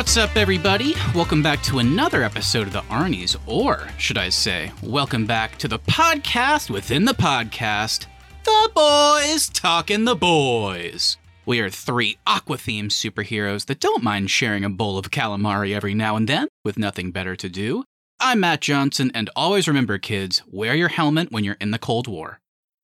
What's up, everybody? Welcome back to another episode of the Arnie's, or should I say, welcome back to the podcast within the podcast, The Boys Talking the Boys. We are three aqua themed superheroes that don't mind sharing a bowl of calamari every now and then with nothing better to do. I'm Matt Johnson, and always remember, kids, wear your helmet when you're in the Cold War.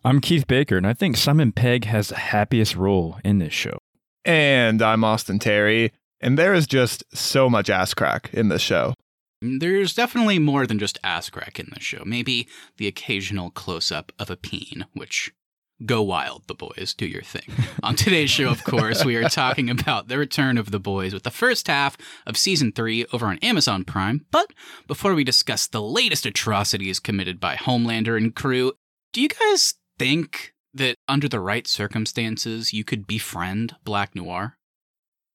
I'm Keith Baker, and I think Simon Pegg has the happiest role in this show. And I'm Austin Terry, and there is just so much ass crack in this show. Mm, There's definitely more than just ass crack in this show. Maybe the occasional close up of a peen, which go wild, the boys, do your thing. On today's show, of course, we are talking about the return of the boys with the first half of season three over on Amazon Prime. But before we discuss the latest atrocities committed by Homelander and crew, do you guys think that under the right circumstances you could befriend Black Noir?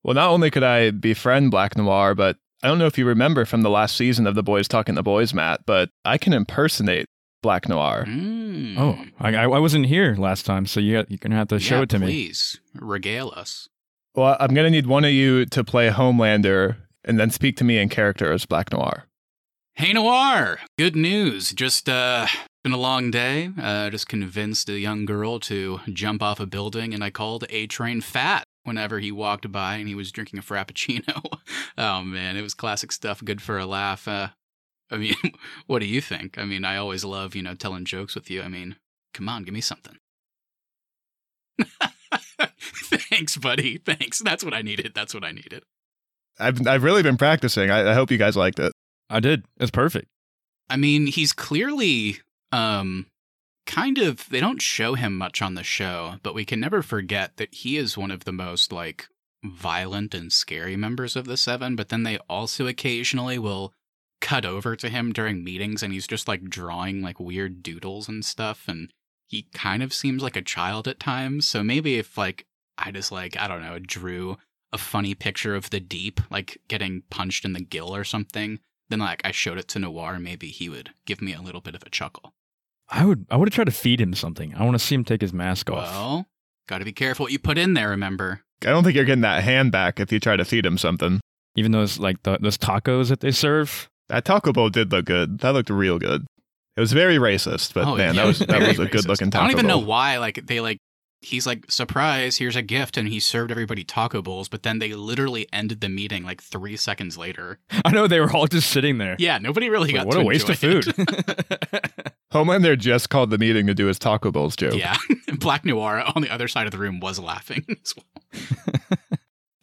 Well, not only could I befriend Black Noir, but I don't know if you remember from the last season of The Boys Talking the Boys, Matt, but I can impersonate Black Noir. Mm. Oh, I, I wasn't here last time, so you, you're going to have to show Yeah, it to me. Please regale us. Well, I'm going to need one of you to play Homelander and then speak to me in character as Black Noir. Hey Noir, good news. Just uh been a long day. Uh just convinced a young girl to jump off a building and I called A Train fat whenever he walked by and he was drinking a frappuccino. oh man, it was classic stuff, good for a laugh. Uh I mean, what do you think? I mean, I always love, you know, telling jokes with you. I mean, come on, give me something. Thanks, buddy. Thanks. That's what I needed. That's what I needed. I've, I've really been practicing. I, I hope you guys liked it. I did. It's perfect. I mean, he's clearly um kind of they don't show him much on the show, but we can never forget that he is one of the most like violent and scary members of the 7, but then they also occasionally will cut over to him during meetings and he's just like drawing like weird doodles and stuff and he kind of seems like a child at times. So maybe if like I just like I don't know, drew a funny picture of the deep like getting punched in the gill or something then like I showed it to Noir, maybe he would give me a little bit of a chuckle. I would I would have tried to feed him something. I want to see him take his mask off. Well, got to be careful what you put in there. Remember? I don't think you're getting that hand back if you try to feed him something. Even those like the, those tacos that they serve. That Taco Bowl did look good. That looked real good. It was very racist, but oh, man, yeah, that was that was a good looking Taco I don't even Bowl. know why. Like they like he's like surprise, here's a gift, and he served everybody taco bowls. But then they literally ended the meeting like three seconds later. I know they were all just sitting there. Yeah, nobody really Like, got. what to a waste of enjoy food. it. Homelander just called the meeting to do his Taco Bowls joke. Yeah, Black Noir on the other side of the room was laughing as well.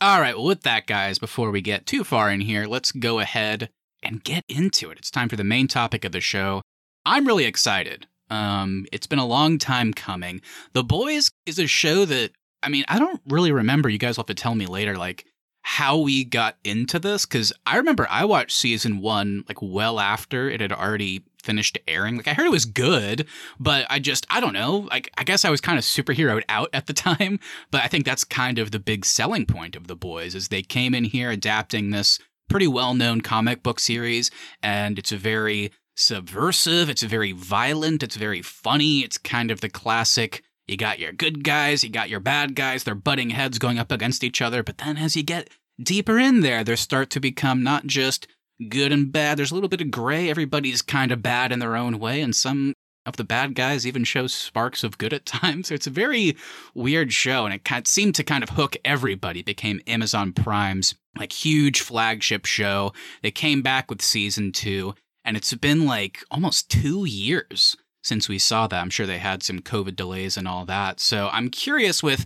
All right, well, with that, guys, before we get too far in here, let's go ahead and get into it. It's time for the main topic of the show. I'm really excited. Um, it's been a long time coming. The Boys is a show that I mean, I don't really remember. You guys will have to tell me later, like how we got into this, because I remember I watched season one like well after it had already finished airing. Like I heard it was good, but I just I don't know. Like I guess I was kind of superheroed out at the time, but I think that's kind of the big selling point of the boys is they came in here adapting this pretty well-known comic book series and it's a very subversive, it's very violent, it's very funny. It's kind of the classic you got your good guys, you got your bad guys, they're butting heads going up against each other, but then as you get deeper in there, they start to become not just good and bad. There's a little bit of gray. Everybody's kind of bad in their own way, and some of the bad guys even show sparks of good at times. It's a very weird show, and it seemed to kind of hook everybody. It became Amazon Prime's like huge flagship show. They came back with season two, and it's been like almost two years since we saw that. I'm sure they had some COVID delays and all that. So I'm curious with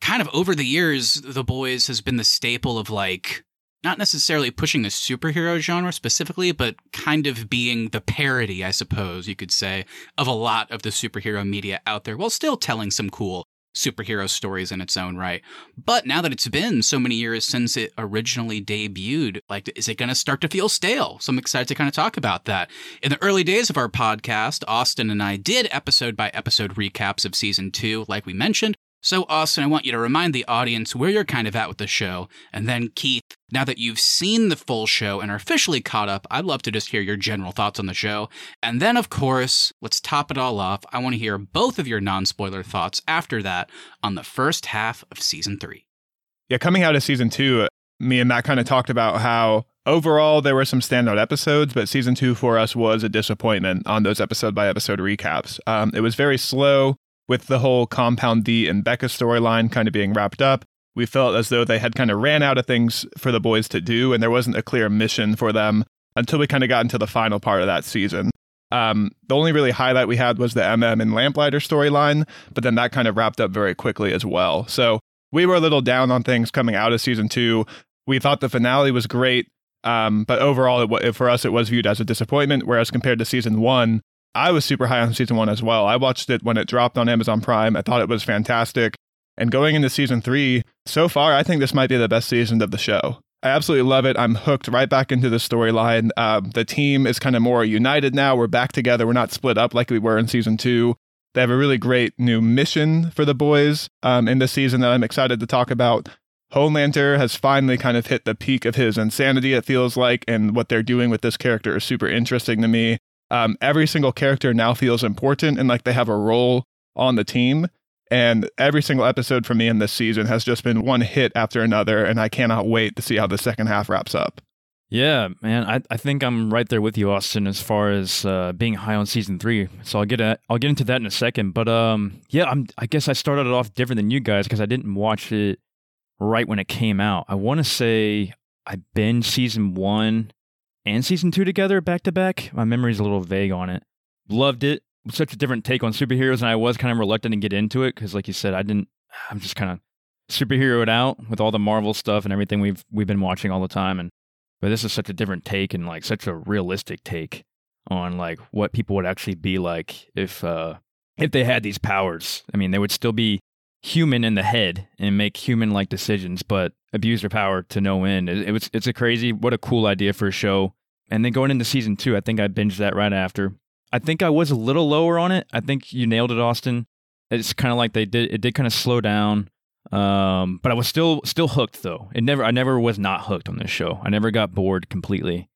kind of over the years, The Boys has been the staple of like not necessarily pushing the superhero genre specifically, but kind of being the parody, I suppose you could say, of a lot of the superhero media out there while still telling some cool superhero stories in its own right. But now that it's been so many years since it originally debuted, like, is it going to start to feel stale? So I'm excited to kind of talk about that. In the early days of our podcast, Austin and I did episode by episode recaps of season two, like we mentioned. So, Austin, I want you to remind the audience where you're kind of at with the show. And then, Keith, now that you've seen the full show and are officially caught up, I'd love to just hear your general thoughts on the show. And then, of course, let's top it all off. I want to hear both of your non spoiler thoughts after that on the first half of season three. Yeah, coming out of season two, me and Matt kind of talked about how overall there were some standout episodes, but season two for us was a disappointment on those episode by episode recaps. Um, it was very slow with the whole Compound V and Becca storyline kind of being wrapped up. We felt as though they had kind of ran out of things for the boys to do, and there wasn't a clear mission for them until we kind of got into the final part of that season. Um, the only really highlight we had was the MM and Lamplighter storyline, but then that kind of wrapped up very quickly as well. So we were a little down on things coming out of season two. We thought the finale was great, um, but overall, it, for us, it was viewed as a disappointment. Whereas compared to season one, I was super high on season one as well. I watched it when it dropped on Amazon Prime. I thought it was fantastic. And going into season three, so far, I think this might be the best season of the show. I absolutely love it. I'm hooked right back into the storyline. Um, the team is kind of more united now. We're back together. We're not split up like we were in season two. They have a really great new mission for the boys um, in this season that I'm excited to talk about. Homelander has finally kind of hit the peak of his insanity, it feels like, and what they're doing with this character is super interesting to me. Um, every single character now feels important and like they have a role on the team. And every single episode for me in this season has just been one hit after another. And I cannot wait to see how the second half wraps up. Yeah, man, I, I think I'm right there with you, Austin, as far as uh, being high on season three. So I'll get at, I'll get into that in a second. But um, yeah, I'm I guess I started it off different than you guys because I didn't watch it right when it came out. I want to say I binged season one and season two together back to back. My memory's a little vague on it. Loved it. Such a different take on superheroes, and I was kind of reluctant to get into it because, like you said, I didn't. I'm just kind of superheroed out with all the Marvel stuff and everything we've we've been watching all the time, and but this is such a different take and like such a realistic take on like what people would actually be like if uh if they had these powers. I mean, they would still be human in the head and make human like decisions, but abuse their power to no end. It, it, was it's a crazy what a cool idea for a show. And then going into season two, I think I binged that right after. I think I was a little lower on it. I think you nailed it, Austin. It's kind of like they did. It did kind of slow down, um, but I was still still hooked though. It never I never was not hooked on this show. I never got bored completely.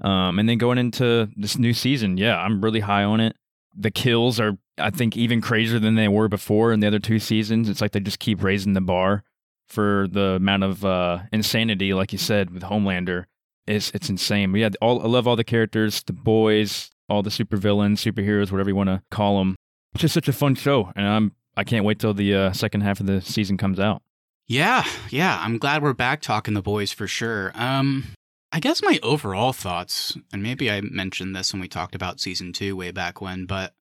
Um, and then going into this new season, yeah, I'm really high on it. The kills are I think even crazier than they were before in the other two seasons. It's like they just keep raising the bar for the amount of uh, insanity, like you said with Homelander. It's it's insane. But yeah, all I love all the characters, the boys, all the supervillains, superheroes, whatever you want to call them. It's just such a fun show, and I'm I can't wait till the uh, second half of the season comes out. Yeah, yeah, I'm glad we're back talking the boys for sure. Um, I guess my overall thoughts, and maybe I mentioned this when we talked about season two way back when, but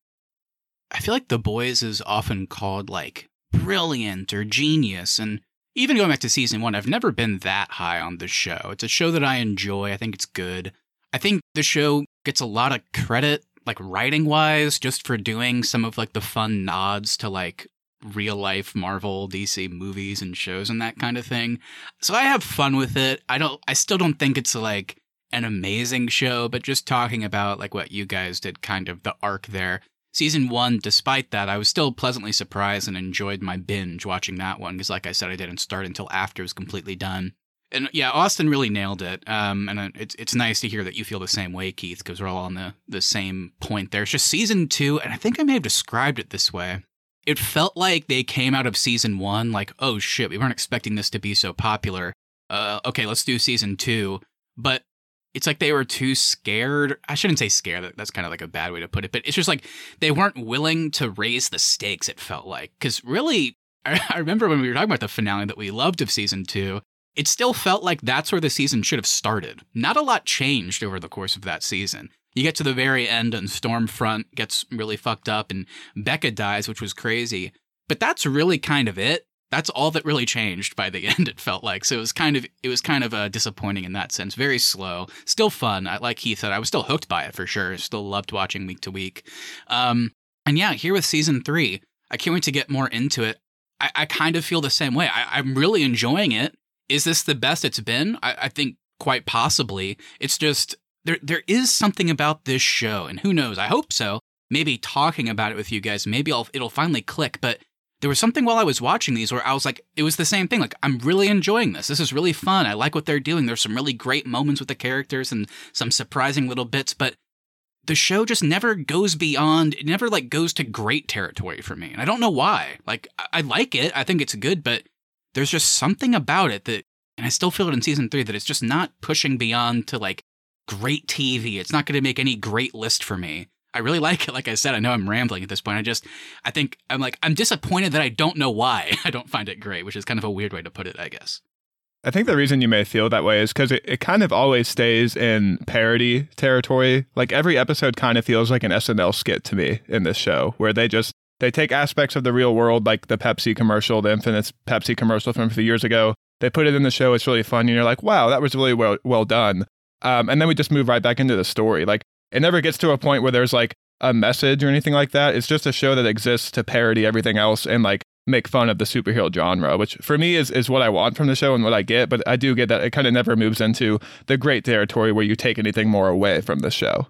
I feel like The Boys is often called like brilliant or genius. And even going back to season one, I've never been that high on the show. It's a show that I enjoy. I think it's good. I think the show gets a lot of credit, like writing wise, just for doing some of like the fun nods to like real life Marvel, DC movies and shows and that kind of thing. So I have fun with it. I don't, I still don't think it's like an amazing show, but just talking about like what you guys did, kind of the arc there season one, despite that, I was still pleasantly surprised and enjoyed my binge watching that one because, like I said, I didn't start until after it was completely done. And yeah, Austin really nailed it. Um, and it's it's nice to hear that you feel the same way, Keith, because we're all on the the same point there. It's just season two, and I think I may have described it this way. It felt like they came out of season one, like, oh shit, we weren't expecting this to be so popular. Uh, okay, let's do season two. But it's like they were too scared. I shouldn't say scared. That's kind of like a bad way to put it, but it's just like they weren't willing to raise the stakes. It felt like because really, I, remember when we were talking about the finale that we loved of season two. It still felt like that's where the season should have started. Not a lot changed over the course of that season. You get to the very end, and Stormfront gets really fucked up, and Becca dies, which was crazy. But that's really kind of it that's all that really changed by the end it felt like. So it was kind of it was kind of uh, disappointing in that sense. Very slow still fun. I, like Heath said i was still hooked by it for sure. Still loved watching week to week. Um, and yeah here with season three i can't wait to get more into it. I, I kind of feel the same way. I, am really enjoying it. Is this the best it's been? I, I think quite possibly. It's just there there is something about this show and who knows? I hope so. Maybe talking about it with you guys maybe I'll, it'll finally click but there was something while I was watching these where I was like, it was the same thing. Like, I'm really enjoying this. This is really fun. I like what they're doing. There's some really great moments with the characters and some surprising little bits, but the show just never goes beyond, it never like goes to great territory for me. And I don't know why. Like, I, I like it. I think it's good, but there's just something about it that and I still feel it in season three that it's just not pushing beyond to like great TV. It's not going to make any great list for me. I really like it. Like I said, I know I'm rambling at this point. I just, I think I'm like, I'm disappointed that I don't know why I don't find it great, which is kind of a weird way to put it, I guess. I think the reason you may feel that way is because it, it kind of always stays in parody territory. Like every episode kind of feels like an SNL skit to me in this show, where they just they take aspects of the real world, like the Pepsi commercial, the infamous Pepsi commercial from a few years ago. They put it in the show. It's really fun. And you're like, wow, that was really well well done. Um, and then we just move right back into the story. Like it never gets to a point where there's like a message or anything like that. It's just a show that exists to parody everything else and like make fun of the superhero genre, which for me is, is what I want from the show and what I get. But I do get that it kind of never moves into the great territory where you take anything more away from the show.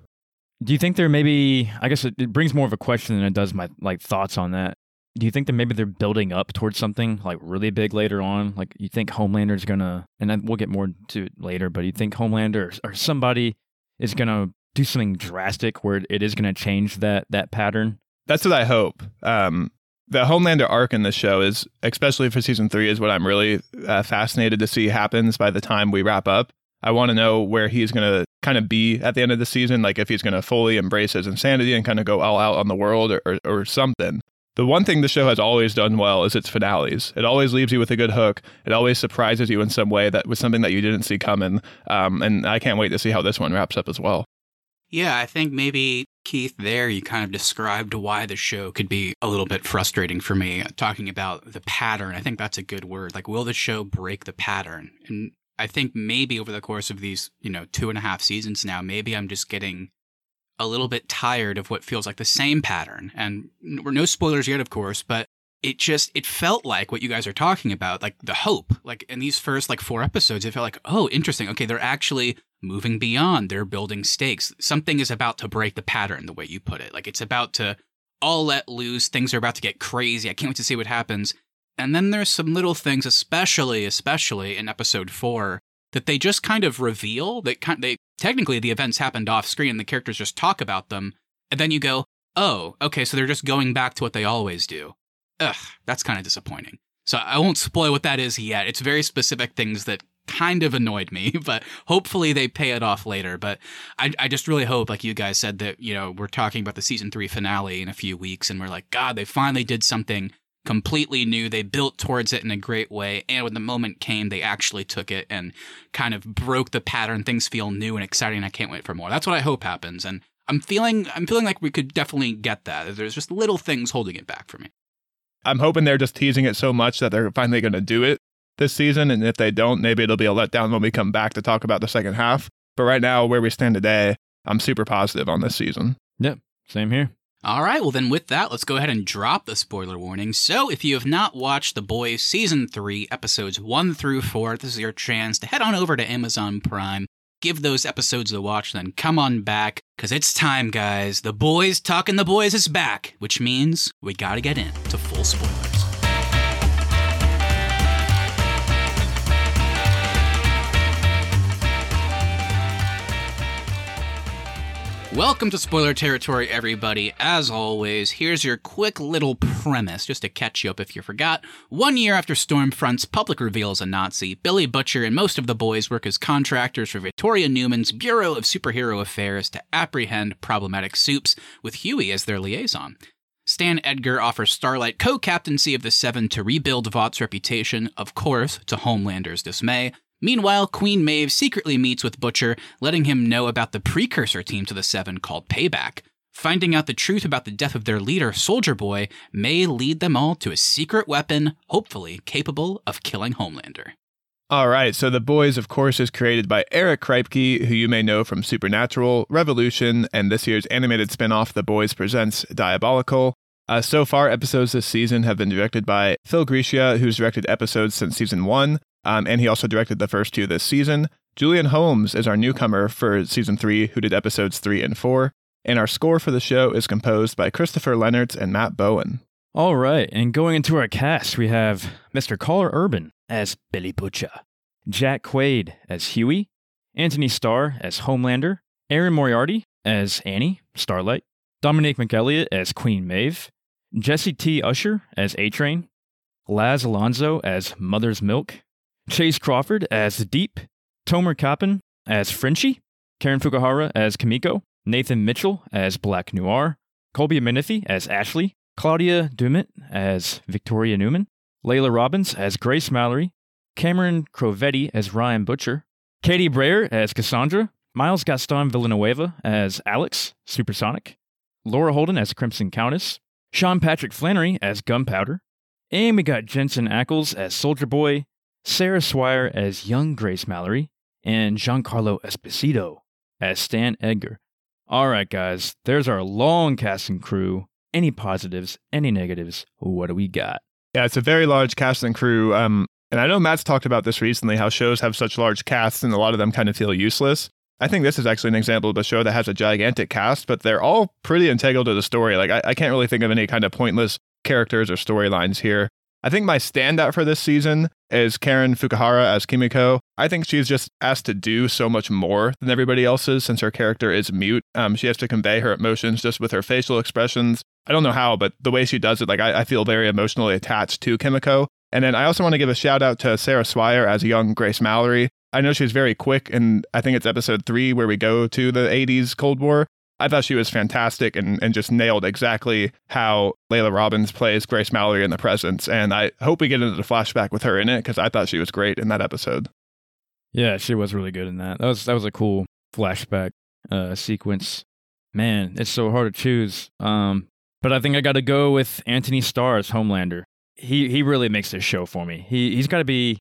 Do you think there maybe? I guess it, brings more of a question than it does my like thoughts on that. Do you think that maybe they're building up towards something like really big later on? Like you think Homelander's gonna, and we'll get more to it later. But you think Homelander or, or somebody is gonna do something drastic where it is gonna change that that pattern? That's what I hope. Um, the Homelander arc in this show is, especially for season three, is what I'm really uh, fascinated to see happens by the time we wrap up. I want to know where he's going to kind of be at the end of the season, like if he's going to fully embrace his insanity and kind of go all out on the world or, or, or something. The one thing the show has always done well is its finales. It always leaves you with a good hook. It always surprises you in some way that was something that you didn't see coming. Um, and I can't wait to see how this one wraps up as well. Yeah, I think maybe Keith, there you kind of described why the show could be a little bit frustrating for me. Uh, talking about the pattern, I think that's a good word. Like, will the show break the pattern? And I think maybe over the course of these, you know, two and a half seasons now, maybe I'm just getting a little bit tired of what feels like the same pattern. And we're no spoilers yet, of course, but it just it felt like what you guys are talking about, like the hope. Like in these first like four episodes, it felt like, oh, interesting. Okay, they're actually moving beyond. They're building stakes. Something is about to break the pattern, the way you put it. Like it's about to all let loose. Things are about to get crazy. I can't wait to see what happens. And then there's some little things, especially, especially in episode four, that they just kind of reveal that kind they technically the events happened off screen and the characters just talk about them. And then you go, oh, okay, so they're just going back to what they always do. Ugh, that's kind of disappointing. So I won't spoil what that is yet. It's very specific things that kind of annoyed me, but hopefully they pay it off later. But I, I just really hope, like you guys said, that, you know, we're talking about the season three finale in a few weeks and we're like, God, they finally did something completely new. They built towards it in a great way. And when the moment came, they actually took it and kind of broke the pattern. Things feel new and exciting. I can't wait for more. That's what I hope happens. And I'm feeling, I'm feeling like we could definitely get that. There's just little things holding it back for me. I'm hoping they're just teasing it so much that they're finally going to do it this season. And if they don't, maybe it'll be a letdown when we come back to talk about the second half. But right now, where we stand today, I'm super positive on this season. Yep, same here. All right, well, then with that, let's go ahead and drop the spoiler warning. So, if you have not watched The Boys Season 3, episodes 1 through 4, this is your chance to head on over to Amazon Prime, give those episodes a watch, then come on back, because it's time, guys. The Boys Talking the Boys is back, which means we gotta get into full spoilers. Welcome to spoiler territory, everybody. As always, here's your quick little premise, just to catch you up if you forgot. One year after Stormfront's public reveal as a Nazi, Billy Butcher and most of the boys work as contractors for Victoria Newman's Bureau of Superhero Affairs to apprehend problematic soups, with Huey as their liaison. Stan Edgar offers Starlight co captaincy of the Seven to rebuild Vought's reputation, of course, to Homelander's dismay, Meanwhile, Queen Maeve secretly meets with Butcher, letting him know about the precursor team to the Seven called Payback. Finding out the truth about the death of their leader, Soldier Boy, may lead them all to a secret weapon, hopefully capable of killing Homelander. All right, so The Boys, of course, is created by Eric Kripke, who you may know from Supernatural, Revolution, and this year's animated spinoff, The Boys Presents Diabolical. Uh, so far, episodes this season have been directed by Phil Sgriccia, who's directed episodes since season one, um, and he also directed the first two this season. Julian Holmes is our newcomer for season three, who did episodes three and four. And our score for the show is composed by Christopher Lennertz and Matt Bowen. All right, and going into our cast, we have Mr. Karl Urban as Billy Butcher, Jack Quaid as Huey, Antony Starr as Homelander, Erin Moriarty as Annie, Starlight, Dominique McElligott as Queen Maeve, Jessie T. Usher as A Train, Laz Alonso as Mother's Milk, Chace Crawford as Deep, Tomer Kapon as Frenchie, Karen Fukuhara as Kimiko, Nathan Mitchell as Black Noir, Colby Minifie as Ashley, Claudia Doumit as Victoria Newman, Laila Robbins as Grace Mallory, Cameron Crovetti as Ryan Butcher, Katy Breier as Cassandra, Miles Gaston Villanueva as Alex, Supersonic, Laurie Holden as Crimson Countess, Sean Patrick Flanery as Gunpowder, and we got Jensen Ackles as Soldier Boy, Sarah Swire as young Grace Mallory, and Giancarlo Esposito as Stan Edgar. All right, guys, there's our long casting crew. Any positives, any negatives? What do we got? Yeah, it's a very large cast and crew. Um, and I know Matt's talked about this recently how shows have such large casts and a lot of them kind of feel useless. I think this is actually an example of a show that has a gigantic cast, but they're all pretty integral to the story. Like, I, I can't really think of any kind of pointless characters or storylines here. I think my standout for this season is Karen Fukuhara as Kimiko. I think she's just asked to do so much more than everybody else's since her character is mute. Um, she has to convey her emotions just with her facial expressions. I don't know how, but the way she does it, like I, I feel very emotionally attached to Kimiko. And then I also want to give a shout out to Sarah Swire as young Grace Mallory. I know she's very quick, and I think it's episode three where we go to the 80s Cold War. I thought she was fantastic and, and just nailed exactly how Laila Robbins plays Grace Mallory in the presence. And I hope we get into the flashback with her in it because I thought she was great in that episode. Yeah, she was really good in that. That was that was a cool flashback uh, sequence. Man, it's so hard to choose. Um, but I think I got to go with Antony Starr as Homelander. He he really makes this show for me. He he's got to be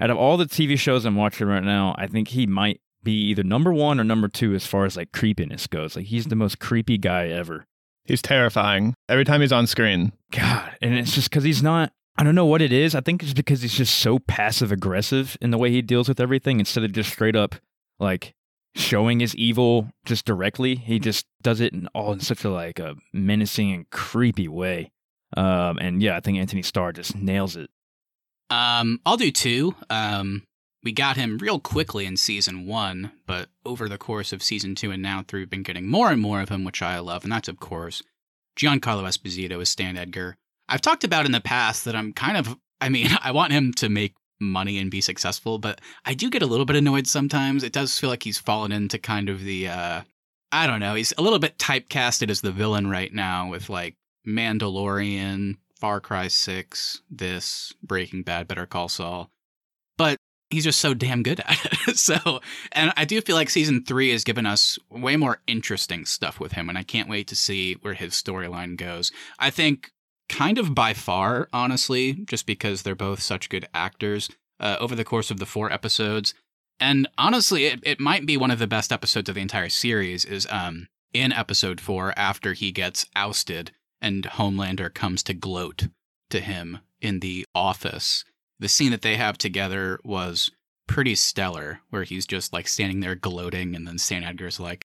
out of all the TV shows I'm watching right now. I think he might be either number one or number two as far as like creepiness goes. Like he's the most creepy guy ever. He's terrifying every time he's on screen. God, and it's just because he's not. I don't know what it is. I think it's because he's just so passive aggressive in the way he deals with everything instead of just straight up like showing his evil just directly. He just does it in all in such a like a menacing and creepy way. Um, and yeah, I think Antony Starr just nails it. Um, I'll do two. Um, we got him real quickly in season one, but over the course of season two and now through, we've been getting more and more of him, which I love, and that's of course Giancarlo Esposito as Stan Edgar. I've talked about in the past that I'm kind of, I mean, I want him to make money and be successful, but I do get a little bit annoyed sometimes. It does feel like he's fallen into kind of the, uh, I don't know, he's a little bit typecasted as the villain right now with like Mandalorian, Far Cry 6, this, Breaking Bad, Better Call Saul. But he's just so damn good at it. so, and I do feel like season three has given us way more interesting stuff with him, and I can't wait to see where his storyline goes. I think, kind of by far, honestly, just because they're both such good actors, uh, over the course of the four episodes. And honestly, it, it might be one of the best episodes of the entire series is um in episode four after he gets ousted and Homelander comes to gloat to him in the office the scene that they have together was pretty stellar, where he's just like standing there gloating, and then Stan Edgar's like,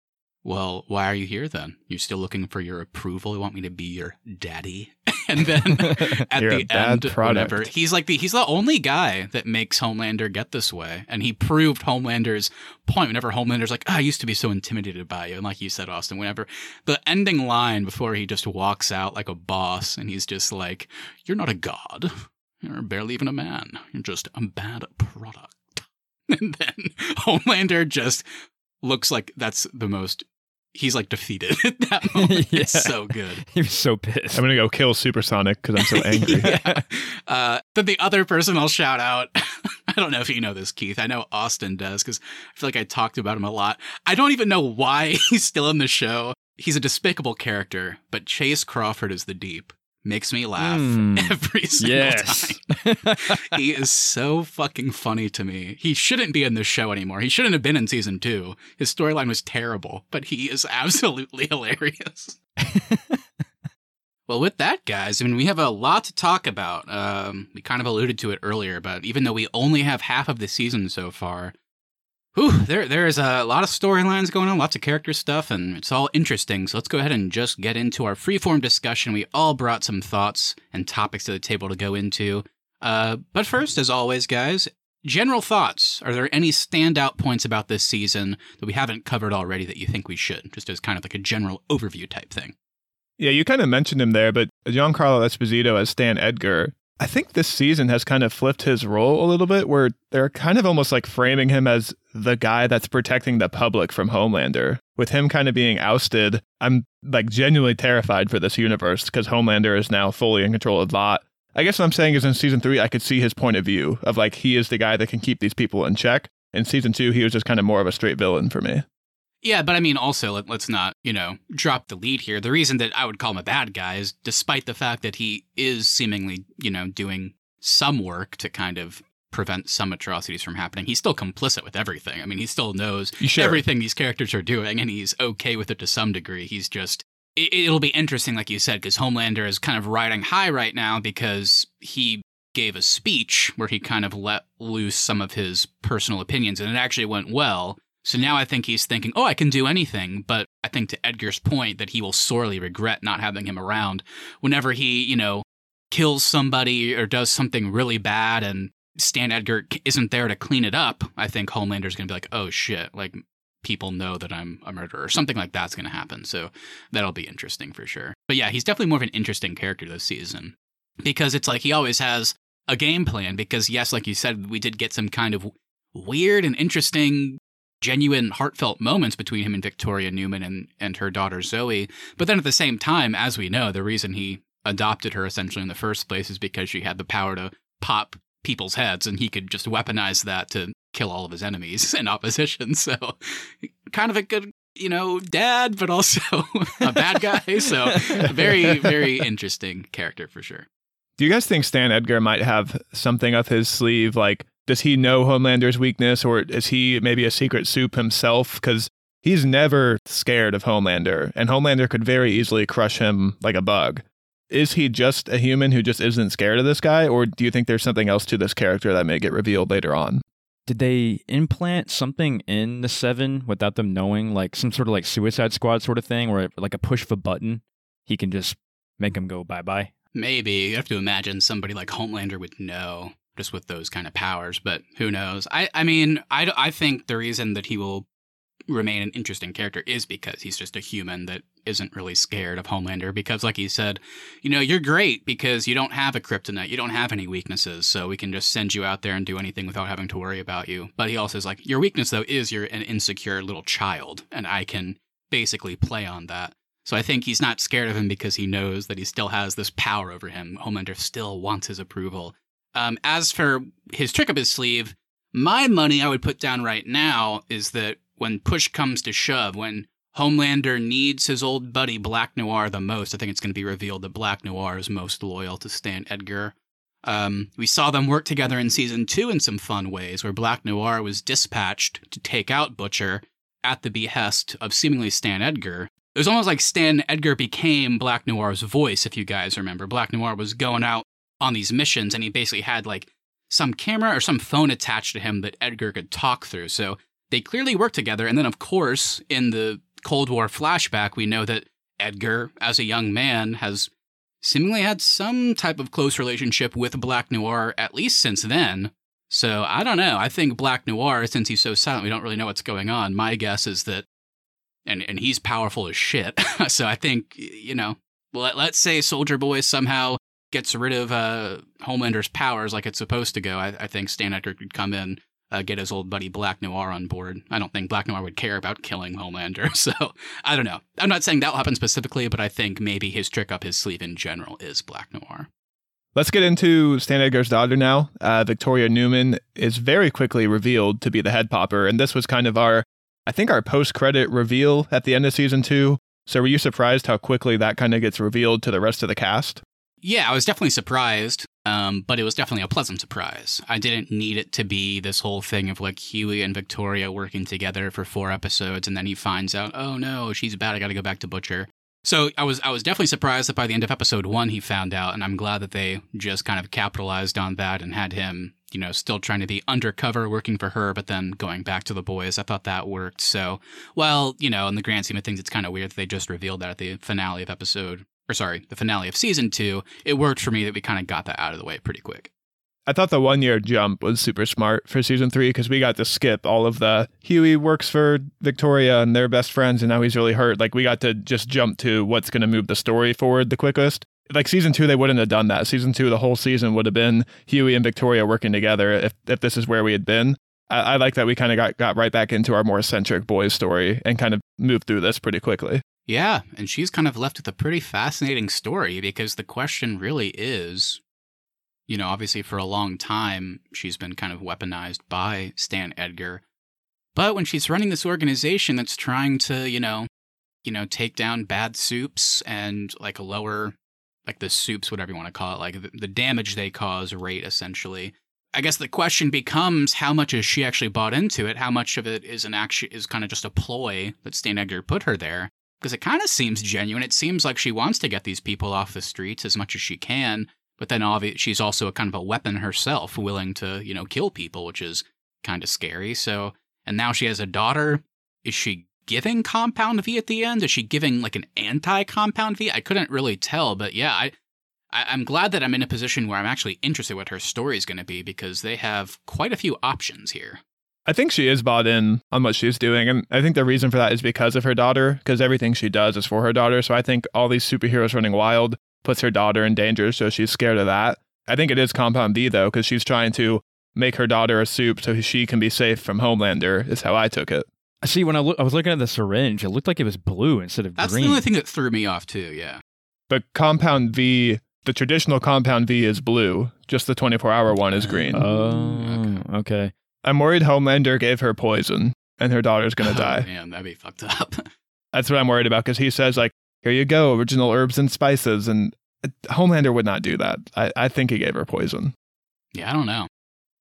Well, why are you here then? You're still looking for your approval? You want me to be your daddy? and then at the end, product. whatever, he's like the he's the only guy that makes Homelander get this way. And he proved Homelander's point whenever Homelander's like, oh, I used to be so intimidated by you. And like you said, Austin, whenever the ending line before he just walks out like a boss and he's just like, You're not a god. You're barely even a man. You're just a bad product. And then Homelander just looks like that's the most. He's like defeated at that moment. Yeah. It's so good. He was so pissed. I'm going to go kill Supersonic because I'm so angry. yeah. Uh, then the other person I'll shout out. I don't know if you know this, Keith. I know Austin does because I feel like I talked about him a lot. I don't even know why he's still in the show. He's a despicable character, but Chace Crawford is the deep. Makes me laugh Mm. every single yes. time. he is so fucking funny to me. He shouldn't be in this show anymore. He shouldn't have been in season two. His storyline was terrible, but he is absolutely hilarious. well, with that, guys, I mean, we have a lot to talk about. Um, we kind of alluded to it earlier, but even though we only have half of the season so far, whew, there there is a lot of storylines going on, lots of character stuff, and it's all interesting. So let's go ahead and just get into our freeform discussion. We all brought some thoughts and topics to the table to go into. Uh, but first, as always, guys, general thoughts. Are there any standout points about this season that we haven't covered already that you think we should? Just as kind of like a general overview type thing. Yeah, you kind of mentioned him there, but Giancarlo Esposito as Stan Edgar, I think this season has kind of flipped his role a little bit where they're kind of almost like framing him as the guy that's protecting the public from Homelander. With him kind of being ousted, I'm like genuinely terrified for this universe because Homelander is now fully in control of Vought. I guess what I'm saying is in season three, I could see his point of view of like he is the guy that can keep these people in check. In season two, he was just kind of more of a straight villain for me. Yeah, but I mean, also, let, us not, you know, drop the lead here. The reason that I would call him a bad guy is despite the fact that he is seemingly, you know, doing some work to kind of prevent some atrocities from happening, he's still complicit with everything. I mean, he still knows sure? everything these characters are doing, and he's okay with it to some degree. He's just. It, will be interesting, like you said, because Homelander is kind of riding high right now because he gave a speech where he kind of let loose some of his personal opinions, and it actually went well so now I think he's thinking, oh, I can do anything. But I think to Edgar's point that he will sorely regret not having him around whenever he, you know, kills somebody or does something really bad and Stan Edgar isn't there to clean it up. I think Homelander's going to be like, oh shit, like people know that I'm a murderer. Something like that's going to happen. So that'll be interesting for sure. But yeah, he's definitely more of an interesting character this season because it's like he always has a game plan. Because, yes, like you said, we did get some kind of weird and interesting genuine, heartfelt moments between him and Victoria Newman and, and her daughter Zoe. But then at the same time, as we know, the reason he adopted her essentially in the first place is because she had the power to pop people's heads and he could just weaponize that to kill all of his enemies in opposition. So, kind of a good, you know, dad, but also a bad guy. So, very, very interesting character for sure. Do you guys think Stan Edgar might have something up his sleeve like does he know Homelander's weakness, or is he maybe a secret soup himself? Because he's never scared of Homelander, and Homelander could very easily crush him like a bug. Is he just a human who just isn't scared of this guy, or do you think there's something else to this character that may get revealed later on? Did they implant something in the Seven without them knowing, like some sort of like Suicide Squad sort of thing, where like a push of a button, he can just make him go bye bye? Maybe you have to imagine somebody like Homelander would know just with those kind of powers. But who knows? I, I mean, I, I think the reason that he will remain an interesting character is because he's just a human that isn't really scared of Homelander. Because, like he said, you know, you're great because you don't have a kryptonite, you don't have any weaknesses, so we can just send you out there and do anything without having to worry about you. But he also is like, your weakness though is you're an insecure little child, and I can basically play on that. So I think he's not scared of him because he knows that he still has this power over him. Homelander still wants his approval. Um, as for his trick up his sleeve, my money I would put down right now is that when push comes to shove, when Homelander needs his old buddy Black Noir the most, I think it's going to be revealed that Black Noir is most loyal to Stan Edgar. Um, we saw them work together in season two in some fun ways, where Black Noir was dispatched to take out Butcher at the behest of seemingly Stan Edgar. It was almost like Stan Edgar became Black Noir's voice, if you guys remember. Black Noir was going out on these missions, and he basically had like some camera or some phone attached to him that Edgar could talk through. So they clearly worked together. And then, of course, in the Cold War flashback, we know that Edgar, as a young man, has seemingly had some type of close relationship with Black Noir, at least since then. So I don't know. I think Black Noir, since he's so silent, we don't really know what's going on. My guess is that, and and he's powerful as shit. so I think you know, let, let's say Soldier Boy somehow gets rid of uh, Homelander's powers like it's supposed to go, I, I think Stan Edgar could come in, uh, get his old buddy Black Noir on board. I don't think Black Noir would care about killing Homelander. So I don't know. I'm not saying that'll happen specifically, but I think maybe his trick up his sleeve in general is Black Noir. Let's get into Stan Edgar's daughter now. Uh, Victoria Newman is very quickly revealed to be the head popper, and this was kind of our, I think, our post-credit reveal at the end of season two. So were you surprised how quickly that kind of gets revealed to the rest of the cast? Yeah, I was definitely surprised, um, but it was definitely a pleasant surprise. I didn't need it to be this whole thing of like Huey and Victoria working together for four episodes, and then he finds out, oh no, she's bad. I got to go back to Butcher. So I was I was definitely surprised that by the end of episode one he found out, and I'm glad that they just kind of capitalized on that and had him, you know, still trying to be undercover working for her, but then going back to the boys. I thought that worked. So, well, you know, in the grand scheme of things, it's kind of weird that they just revealed that at the finale of episode or sorry, the finale of season two, it worked for me that we kind of got that out of the way pretty quick. I thought the one year jump was super smart for season three because we got to skip all of the Huey works for Victoria and they're best friends and now he's really hurt. Like we got to just jump to what's going to move the story forward the quickest. like season two, they wouldn't have done that. Season two, the whole season would have been Huey and Victoria working together. If if this is where we had been, I, I like that we kind of got got right back into our more centric boys story and kind of moved through this pretty quickly. Yeah, and she's kind of left with a pretty fascinating story because the question really is you know, obviously for a long time, she's been kind of weaponized by Stan Edgar. But when she's running this organization that's trying to, you know, you know, take down bad soups and like lower, like the soups, whatever you want to call it, like the, the damage they cause rate, essentially. I guess the question becomes how much is she actually bought into it? How much of it is an action is kind of just a ploy that Stan Edgar put her there? Because it kind of seems genuine. It seems like she wants to get these people off the streets as much as she can, but then obviously she's also a kind of a weapon herself, willing to, you know, kill people, which is kind of scary. So, and now she has a daughter. Is she giving Compound V at the end? Is she giving like an anti Compound V? I couldn't really tell, but yeah, I, I am glad that I'm in a position where I'm actually interested what her story is going to be because they have quite a few options here. I think she is bought in on what she's doing. And I think the reason for that is because of her daughter, because everything she does is for her daughter. So I think all these superheroes running wild puts her daughter in danger, so she's scared of that. I think it is Compound V though, because she's trying to make her daughter a soup so she can be safe from Homelander. Is how I took it. See, when I, lo- I was looking at the syringe, it looked like it was blue instead of That's green. the only thing that threw me off too. Yeah. But Compound V, the traditional Compound V is blue. Just the 24 hour one is green. Oh, mm, okay. I'm worried Homelander gave her poison and her daughter's gonna Oh, die. man, that'd be fucked up. That's what I'm worried about because he says like, "Here you go, original herbs and spices," and uh, Homelander would not do that. I, I think he gave her poison. Yeah, I don't know.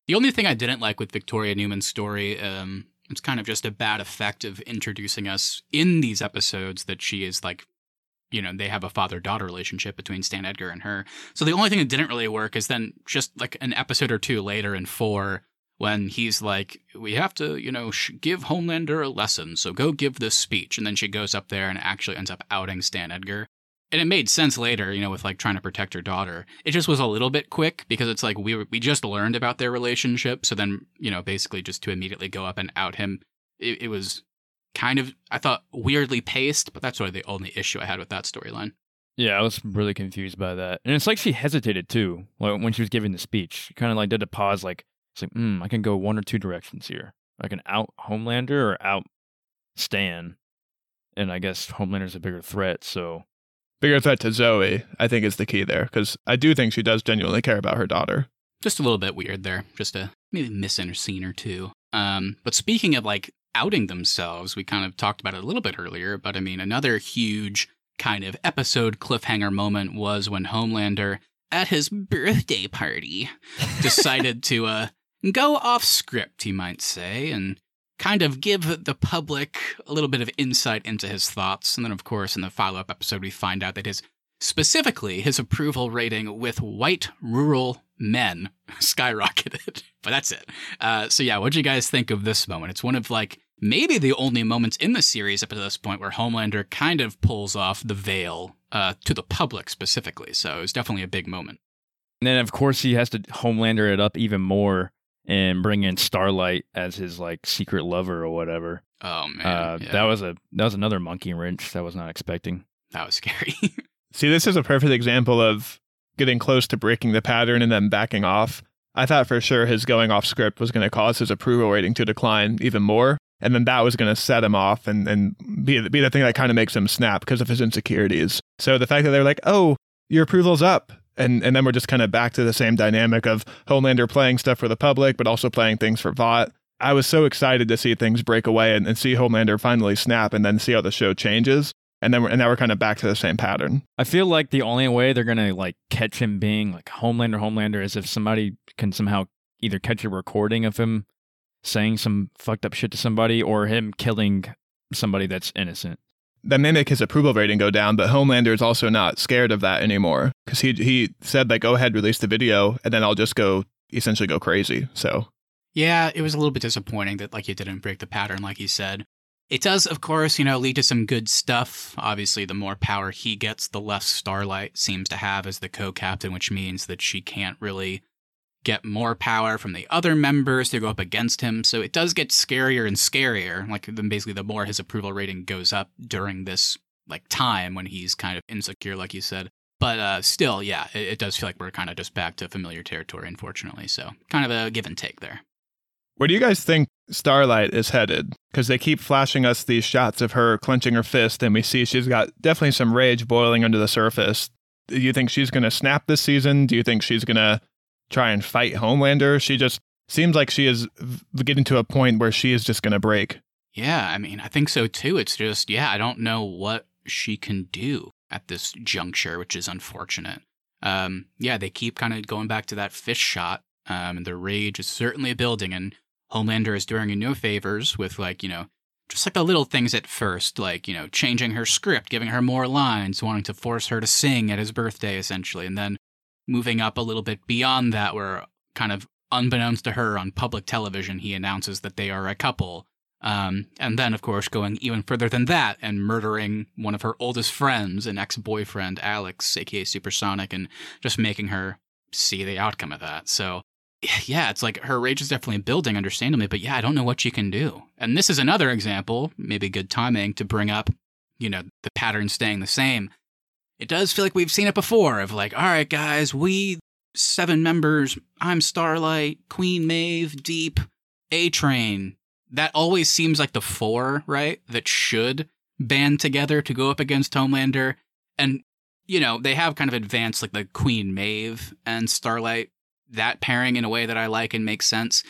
The only thing I didn't like with Victoria Newman's story, um, it's kind of just a bad effect of introducing us in these episodes that she is like, you know, they have a father daughter relationship between Stan Edgar and her. So the only thing that didn't really work is then just like an episode or two later in four when he's like, we have to, you know, sh- give Homelander a lesson, so go give this speech. And then she goes up there and actually ends up outing Stan Edgar and it made sense later, you know, with like trying to protect her daughter. It just was a little bit quick because it's like we we just learned about their relationship, so then you know, basically just to immediately go up and out him, it, it was kind of I thought weirdly paced, but that's really the only issue I had with that storyline. Yeah, I was really confused by that. And it's like she hesitated too like, when she was giving the speech. She kind of like did a pause, like, it's like, hmm, I can go one or two directions here. I can out Homelander or out Stan. And I guess Homelander's a bigger threat, so Bigger threat to Zoe, I think, is the key there because I do think she does genuinely care about her daughter. Just a little bit weird there, just a maybe missing a scene or two. Um, but speaking of like outing themselves, we kind of talked about it a little bit earlier, but I mean, another huge kind of episode cliffhanger moment was when Homelander, at his birthday party, decided to uh, go off script, you might say, and kind of give the public a little bit of insight into his thoughts. And then, of course, in the follow up episode, we find out that his specifically his approval rating with white rural men skyrocketed. but that's it. Uh, so, yeah, what'd you guys think of this moment? It's one of like maybe the only moments in the series up to this point where Homelander kind of pulls off the veil uh, to the public specifically. So, it was definitely a big moment. And then of course he has to Homelander it up even more and bring in Starlight as his like secret lover or whatever. Oh, man. uh, yeah. That was a that was another monkey wrench that I was not expecting. that was scary. See, this is a perfect example of getting close to breaking the pattern and then backing off. I thought for sure his going off script was going to cause his approval rating to decline even more. And then that was going to set him off and, and be, be the thing that kind of makes him snap because of his insecurities. So the fact that they're like, oh, your approval's up. And, and then we're just kind of back to the same dynamic of Homelander playing stuff for the public, but also playing things for Vought. I was so excited to see things break away and, and see Homelander finally snap and then see how the show changes. And then we're, and now we're kind of back to the same pattern. I feel like the only way they're gonna like catch him being like Homelander, Homelander is if somebody can somehow either catch a recording of him saying some fucked up shit to somebody or him killing somebody that's innocent. That make his approval rating go down, but Homelander is also not scared of that anymore because he he said like, "Go ahead, release the video, and then I'll just go essentially go crazy." So Yeah, it was a little bit disappointing that like he didn't break the pattern, like you said. It does, of course, you know, lead to some good stuff. Obviously, the more power he gets, the less Starlight seems to have as the co-captain, which means that she can't really get more power from the other members to go up against him. So it does get scarier and scarier. Like then basically the more his approval rating goes up during this like time when he's kind of insecure, like you said. But uh, still, yeah, it, it does feel like we're kind of just back to familiar territory, unfortunately. So kind of a give and take there. Where do you guys think Starlight is headed? Because they keep flashing us these shots of her clenching her fist, and we see she's got definitely some rage boiling under the surface. Do you think she's going to snap this season? Do you think she's going to try and fight Homelander? She just seems like she is getting to a point where she is just going to break. Yeah, I mean, I think so too. It's just, yeah, I don't know what she can do at this juncture, which is unfortunate. Um, yeah, they keep kind of going back to that fish shot, um, and the rage is certainly building, and Homelander is doing her no favors with, like, you know, just like the little things at first, like, you know, changing her script, giving her more lines, wanting to force her to sing at his birthday, essentially, and then moving up a little bit beyond that, where kind of unbeknownst to her on public television, he announces that they are a couple um, and then, of course, going even further than that and murdering one of her oldest friends, an ex boyfriend, Alex, aka Supersonic, and just making her see the outcome of that. So, yeah, it's like her rage is definitely building, understandably, but yeah, I don't know what she can do. And this is another example, maybe good timing to bring up, you know, the pattern staying the same. It does feel like we've seen it before of like, all right, guys, we seven members, I'm Starlight, Queen Maeve, Deep, A Train, that always seems like the four, right? That should band together to go up against Homelander. And, you know, they have kind of advanced like the Queen Maeve and Starlight, that pairing in a way that I like and makes sense.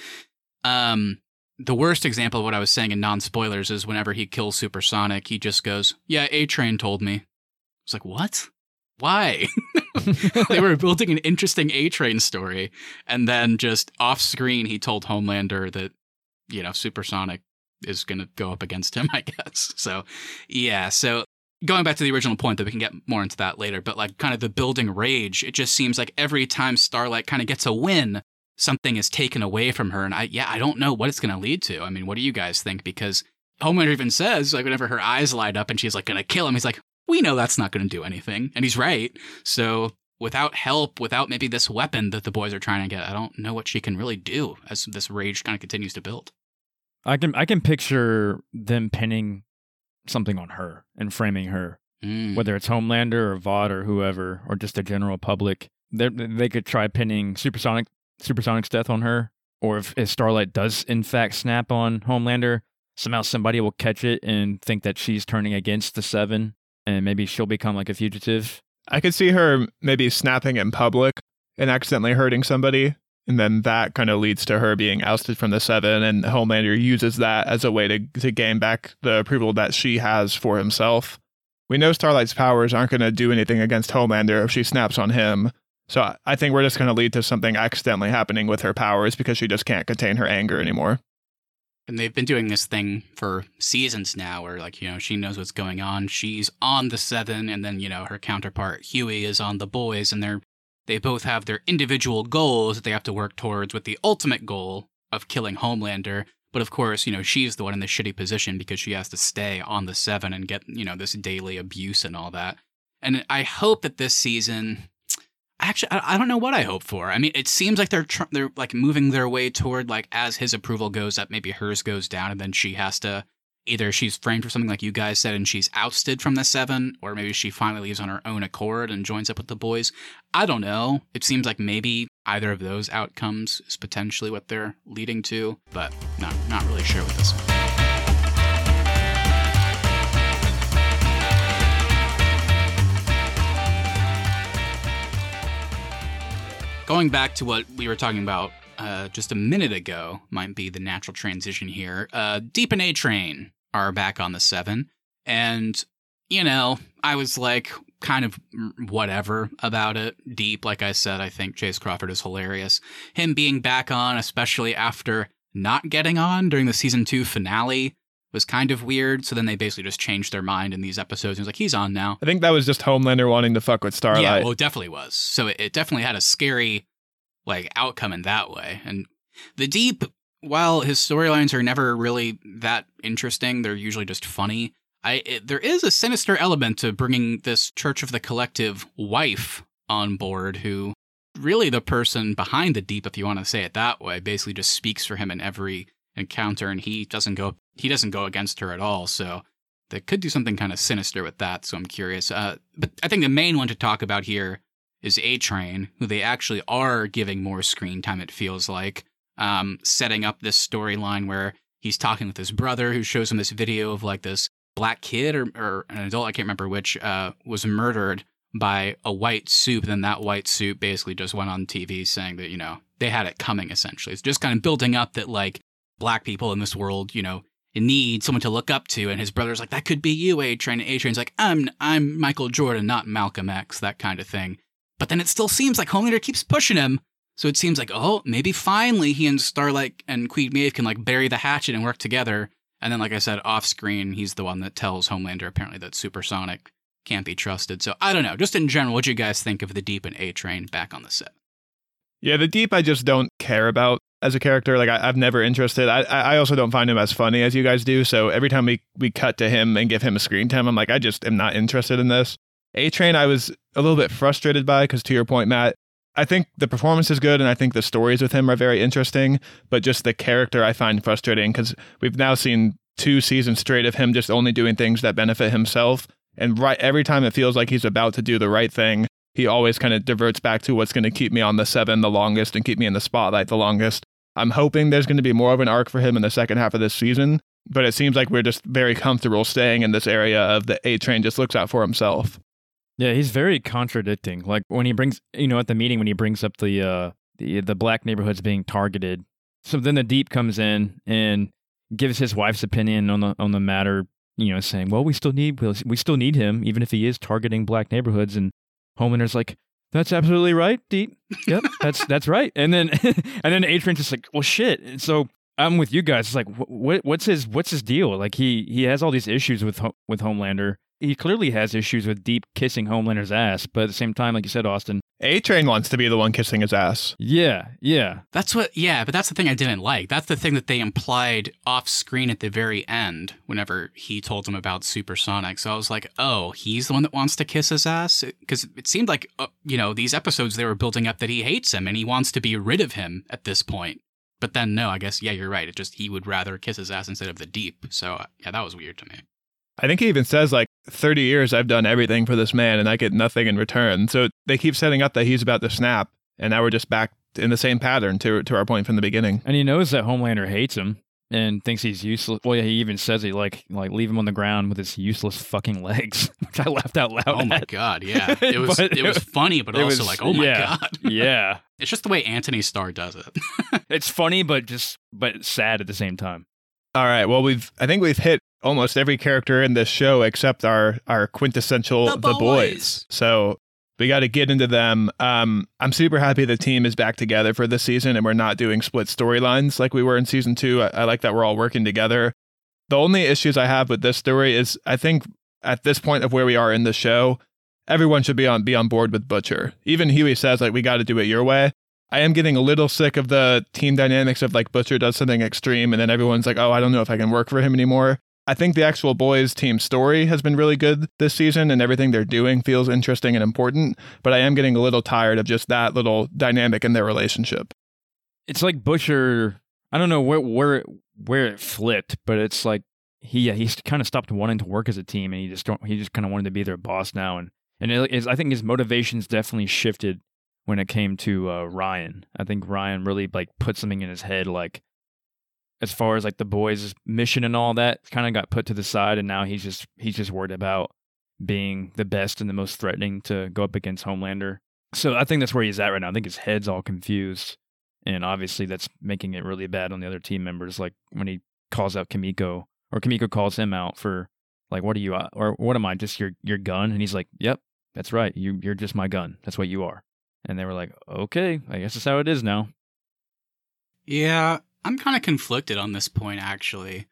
Um, the worst example of what I was saying in non spoilers is whenever he kills Supersonic, he just goes, Yeah, A Train told me. It's like, what? Why? they were building an interesting A Train story. And then just off screen, he told Homelander that you know, Supersonic is going to go up against him, I guess. So, yeah. So, going back to the original point, that we can get more into that later, but like kind of the building rage, it just seems like every time Starlight kind of gets a win, something is taken away from her. And I, yeah, I don't know what it's going to lead to. I mean, what do you guys think? Because Homelander even says, like, whenever her eyes light up and she's like going to kill him, he's like, we know that's not going to do anything. And he's right. So, without help, without maybe this weapon that the boys are trying to get, I don't know what she can really do as this rage kind of continues to build. I can I can picture them pinning something on her and framing her, Mm. whether it's Homelander or Vought or whoever, or just the general public. They they could try pinning Supersonic Supersonic's death on her, or if, if Starlight does in fact snap on Homelander, somehow somebody will catch it and think that she's turning against the Seven, and maybe she'll become like a fugitive. I could see her maybe snapping in public and accidentally hurting somebody. And then that kind of leads to her being ousted from the Seven, and Homelander uses that as a way to, to gain back the approval that she has for himself. We know Starlight's powers aren't going to do anything against Homelander if she snaps on him. So I- think we're just going to lead to something accidentally happening with her powers because she just can't contain her anger anymore. And they've been doing this thing for seasons now where, like, you know, she knows what's going on. She's on the Seven, and then, you know, her counterpart, Hughie, is on the boys, and they're they both have their individual goals that they have to work towards with the ultimate goal of killing Homelander. But of course, you know, she's the one in the shitty position because she has to stay on the Seven and get, you know, this daily abuse and all that. And I hope that this season, actually, I, I don't know what I hope for. I mean, it seems like they're tr- they're like moving their way toward like as his approval goes up, maybe hers goes down, and then she has to either she's framed for something like you guys said and she's ousted from the seven, or maybe she finally leaves on her own accord and joins up with the boys. I don't know. It seems like maybe either of those outcomes is potentially what they're leading to, but not not really sure with this one. Going back to what we were talking about uh, just a minute ago, might be the natural transition here. Uh, Deep and A Train are back on the seven, and you know, I was like kind of whatever about it. Deep, like I said, I think Chace Crawford is hilarious. Him being back on, especially after not getting on during the season two finale, was kind of weird. So then they basically just changed their mind in these episodes. He was like, he's on now. I think that was just Homelander wanting to fuck with Starlight. Yeah, well, it definitely was. So it, it definitely had a scary like outcome in that way. And the deep, while his storylines are never really that interesting, they're usually just funny. I it, there is a sinister element to bringing this Church of the Collective wife on board, who really the person behind the deep, if you want to say it that way, basically just speaks for him in every encounter, and he doesn't go he doesn't go against her at all. So they could do something kind of sinister with that. So I'm curious. Uh, but I think the main one to talk about here is A Train, who they actually are giving more screen time. It feels like um, setting up this storyline where he's talking with his brother, who shows him this video of like this black kid or, or an adult, I can't remember which, uh, was murdered by a white soup. Then that white soup basically just went on TV saying that, you know, they had it coming essentially. It's just kind of building up that like black people in this world, you know, need someone to look up to. And his brother's like, that could be you, A Train. A Train's like, I'm, I'm Michael Jordan, not Malcolm X, that kind of thing. But then it still seems like Homelander keeps pushing him. So it seems like, oh, maybe finally he and Starlight and Queen Maeve can like bury the hatchet and work together. And then, like I said, off screen, he's the one that tells Homelander apparently that Supersonic can't be trusted. So I don't know. Just in general, what do you guys think of the Deep and A Train back on the set? Yeah, the Deep I just don't care about as a character. Like I, have never interested. I I also don't find him as funny as you guys do. So every time we we cut to him and give him a screen time, I'm like, I just am not interested in this. A Train, I was a little bit frustrated by because to your point, Matt, I think the performance is good and I think the stories with him are very interesting, but just the character I find frustrating because we've now seen two seasons straight of him just only doing things that benefit himself. And right every time it feels like he's about to do the right thing, he always kind of diverts back to what's going to keep me on the seven the longest and keep me in the spotlight the longest. I'm hoping there's going to be more of an arc for him in the second half of this season, but it seems like we're just very comfortable staying in this area of the A train just looks out for himself. Yeah, he's very contradicting. Like when he brings, you know, at the meeting when he brings up the uh the the black neighborhoods being targeted. So then the deep comes in and gives his wife's opinion on the on the matter, you know, saying, "Well, we still need we still need him even if he is targeting black neighborhoods." And Homelander's like, "That's absolutely right, Deep. Yep, that's that's right." And then and then A Train's just like, "Well, shit." And so I'm with you guys. It's like, what, what's his what's his deal? Like he he has all these issues with with Homelander, he clearly has issues with deep kissing Homelander's ass, but at the same time, like you said, Austin, A Train wants to be the one kissing his ass. Yeah, yeah. That's what, yeah, but that's the thing I didn't like. That's the thing that they implied off screen at the very end whenever he told him about Supersonic. So I was like, oh, he's the one that wants to kiss his ass? Because it seemed like, uh, you know, these episodes they were building up that he hates him and he wants to be rid of him at this point. But then, no, I guess, yeah, you're right. It just, he would rather kiss his ass instead of the deep. So, uh, yeah, that was weird to me. I think he even says like 30 years I've done everything for this man and I get nothing in return. So they keep setting up that he's about to snap and now we're just back in the same pattern to to our point from the beginning. And he knows that Homelander hates him and thinks he's useless. Well, yeah, he even says he like like leave him on the ground with his useless fucking legs, which I laughed out loud. Oh at. my god, yeah, it was it, was funny, but also was, like, oh my yeah, god, yeah. It's just the way Antony Starr does it. it's funny, but just but sad at the same time. All right. Well, we've I think we've hit almost every character in this show except our our quintessential the, the boys. boys. So we got to get into them. Um, I'm super happy the team is back together for this season, and we're not doing split storylines like we were in season two. I, I like that we're all working together. The only issues I have with this story is I think at this point of where we are in the show, everyone should be on be on board with Butcher. Even Hughie says like we got to do it your way. I am getting a little sick of the team dynamics of like Butcher does something extreme and then everyone's like, oh, I don't know if I can work for him anymore. I think the actual boys team story has been really good this season and everything they're doing feels interesting and important, but I am getting a little tired of just that little dynamic in their relationship. It's like Butcher, I don't know where where where it flipped, but it's like he yeah, he's kind of stopped wanting to work as a team and he just don't, he just kind of wanted to be their boss now and and it is, I think his motivations definitely shifted when it came to uh, Ryan. I think Ryan really like put something in his head like as far as like the boys mission and all that kind of got put to the side and now he's just he's just worried about being the best and the most threatening to go up against Homelander. So I think that's where he's at right now. I think his head's all confused and obviously that's making it really bad on the other team members like when he calls out Kimiko, or Kimiko calls him out for like what are you uh, or what am I just your your gun and he's like, "Yep, that's right. You you're just my gun. That's what you are." And they were like, okay, I guess that's how it is now. Yeah, I'm kind of conflicted on this point, actually.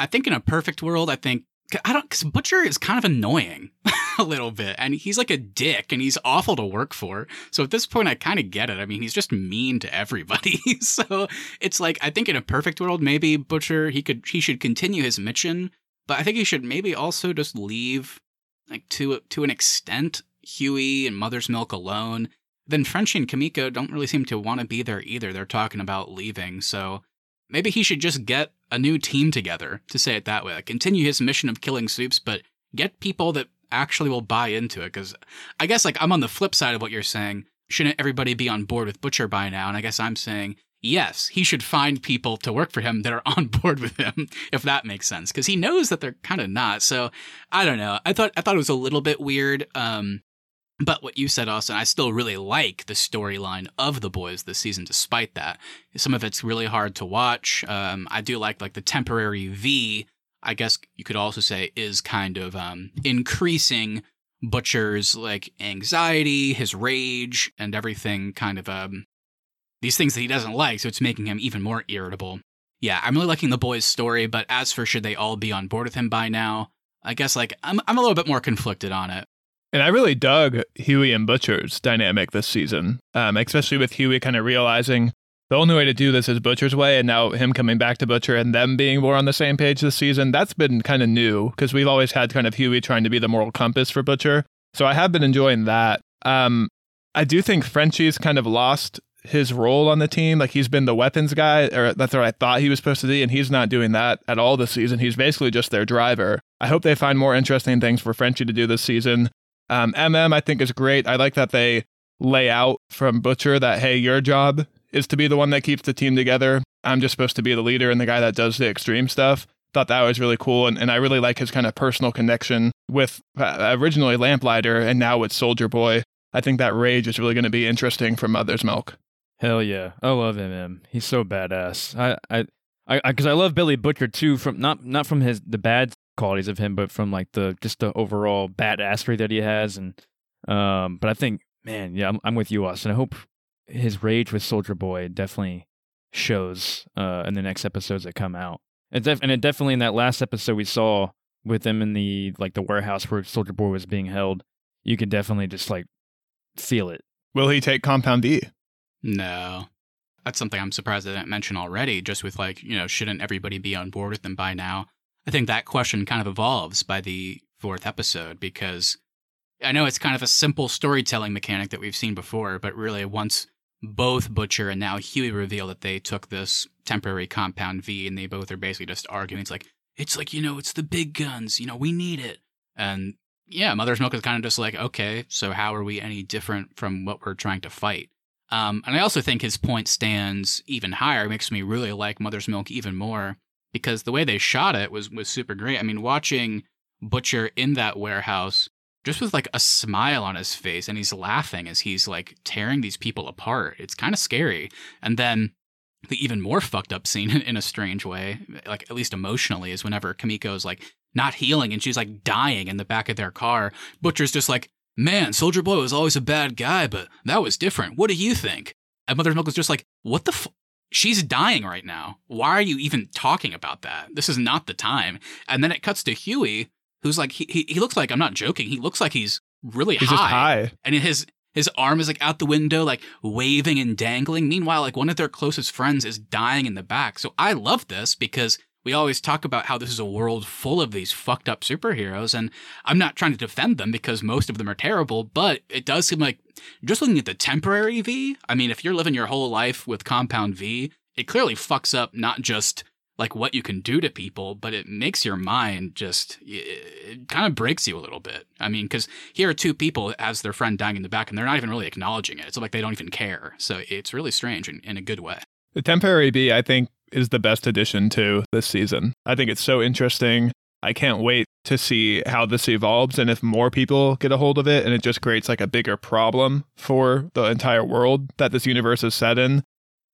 I think in a perfect world, I think, I don't, because Butcher is kind of annoying a little bit, and he's like a dick, and he's awful to work for. So at this point, I kind of get it. I mean, he's just mean to everybody. so it's like, I think in a perfect world, maybe Butcher, he could, he should continue his mission, but I think he should maybe also just leave, like, to, to an extent, Hughie and Mother's Milk alone then Frenchie and Kimiko don't really seem to want to be there either. They're talking about leaving. So maybe he should just get a new team together, to say it that way. Continue his mission of killing soups, but get people that actually will buy into it. Because I guess, like, I'm on the flip side of what you're saying. Shouldn't everybody be on board with Butcher by now? And I guess I'm saying, yes, he should find people to work for him that are on board with him, if that makes sense. Because he knows that they're kind of not. So I don't know. I thought I thought it was a little bit weird. Um, but what you said, Austin, I still really like the storyline of the boys this season. Despite that, some of it's really hard to watch. Um, I do like like the temporary V. I guess you could also say is kind of um, increasing Butcher's like anxiety, his rage, and everything. Kind of um, these things that he doesn't like, so it's making him even more irritable. Yeah, I'm really liking the boys' story, but as for should they all be on board with him by now, I guess like I'm I'm a little bit more conflicted on it. And I really dug Hughie and Butcher's dynamic this season, um, especially with Hughie kind of realizing the only way to do this is Butcher's way, and now him coming back to Butcher and them being more on the same page this season. That's been kind of new because we've always had kind of Hughie trying to be the moral compass for Butcher. So I have been enjoying that. Um, I do think Frenchie's kind of lost his role on the team. Like he's been the weapons guy, or that's what I thought he was supposed to be, and he's not doing that at all this season. He's basically just their driver. I hope they find more interesting things for Frenchie to do this season. Um, MM, I think, is great. I like that they lay out from Butcher that, hey, your job is to be the one that keeps the team together. I'm just supposed to be the leader and the guy that does the extreme stuff. Thought that was really cool. And, and I really like his kind of personal connection with uh, originally Lamplighter and now with Soldier Boy. I think that rage is really going to be interesting for Mother's Milk. Hell yeah, I love MM. He's so badass. I, I, I, because I, I love Billy Butcher too. From not not from his the bad qualities of him, but from like the just the overall badassery that he has. And um, but I think, man, yeah, I'm, I'm with you, Austin. I hope his rage with Soldier Boy definitely shows uh in the next episodes that come out. And, def- and it definitely in that last episode we saw with them in the like the warehouse where Soldier Boy was being held, you could definitely just like feel it. Will he take Compound V? No. That's something I'm surprised I didn't mention already, just with like, you know, shouldn't everybody be on board with them by now? I think that question kind of evolves by the fourth episode because I know it's kind of a simple storytelling mechanic that we've seen before, but really once both Butcher and now Hughie reveal that they took this temporary compound V and they both are basically just arguing. It's like, it's like, you know, it's the big guns, you know, we need it. And yeah, Mother's Milk is kind of just like, okay, so how are we any different from what we're trying to fight? Um, and I also think his point stands even higher, makes me really like Mother's Milk even more because the way they shot it was was super great. I mean, watching Butcher in that warehouse just with like a smile on his face and he's laughing as he's like tearing these people apart. It's kind of scary. And then the even more fucked up scene in a strange way, like at least emotionally, is whenever Kimiko's like not healing and she's like dying in the back of their car. Butcher's just like, man, Soldier Boy was always a bad guy, but that was different. What do you think? And Mother's Milk was just like, what the f- She's dying right now. Why are you even talking about that? This is not the time. And then it cuts to Hughie, who's like, he, he, he looks like, I'm not joking, he looks like he's really He's high. just high. And his his arm is like out the window, like waving and dangling. Meanwhile, like one of their closest friends is dying in the back. So I love this because we always talk about how this is a world full of these fucked up superheroes. And I'm not trying to defend them because most of them are terrible, but it does seem like just looking at the temporary V, I mean, if you're living your whole life with Compound V, it clearly fucks up not just like what you can do to people, but it makes your mind just it kind of breaks you a little bit. I mean, because here are two people as their friend dying in the back, and they're not even really acknowledging it. It's like they don't even care. So it's really strange in, in a good way. The temporary V, I think, is the best addition to this season. I think it's so interesting. I can't wait to see how this evolves and if more people get a hold of it and it just creates like a bigger problem for the entire world that this universe is set in.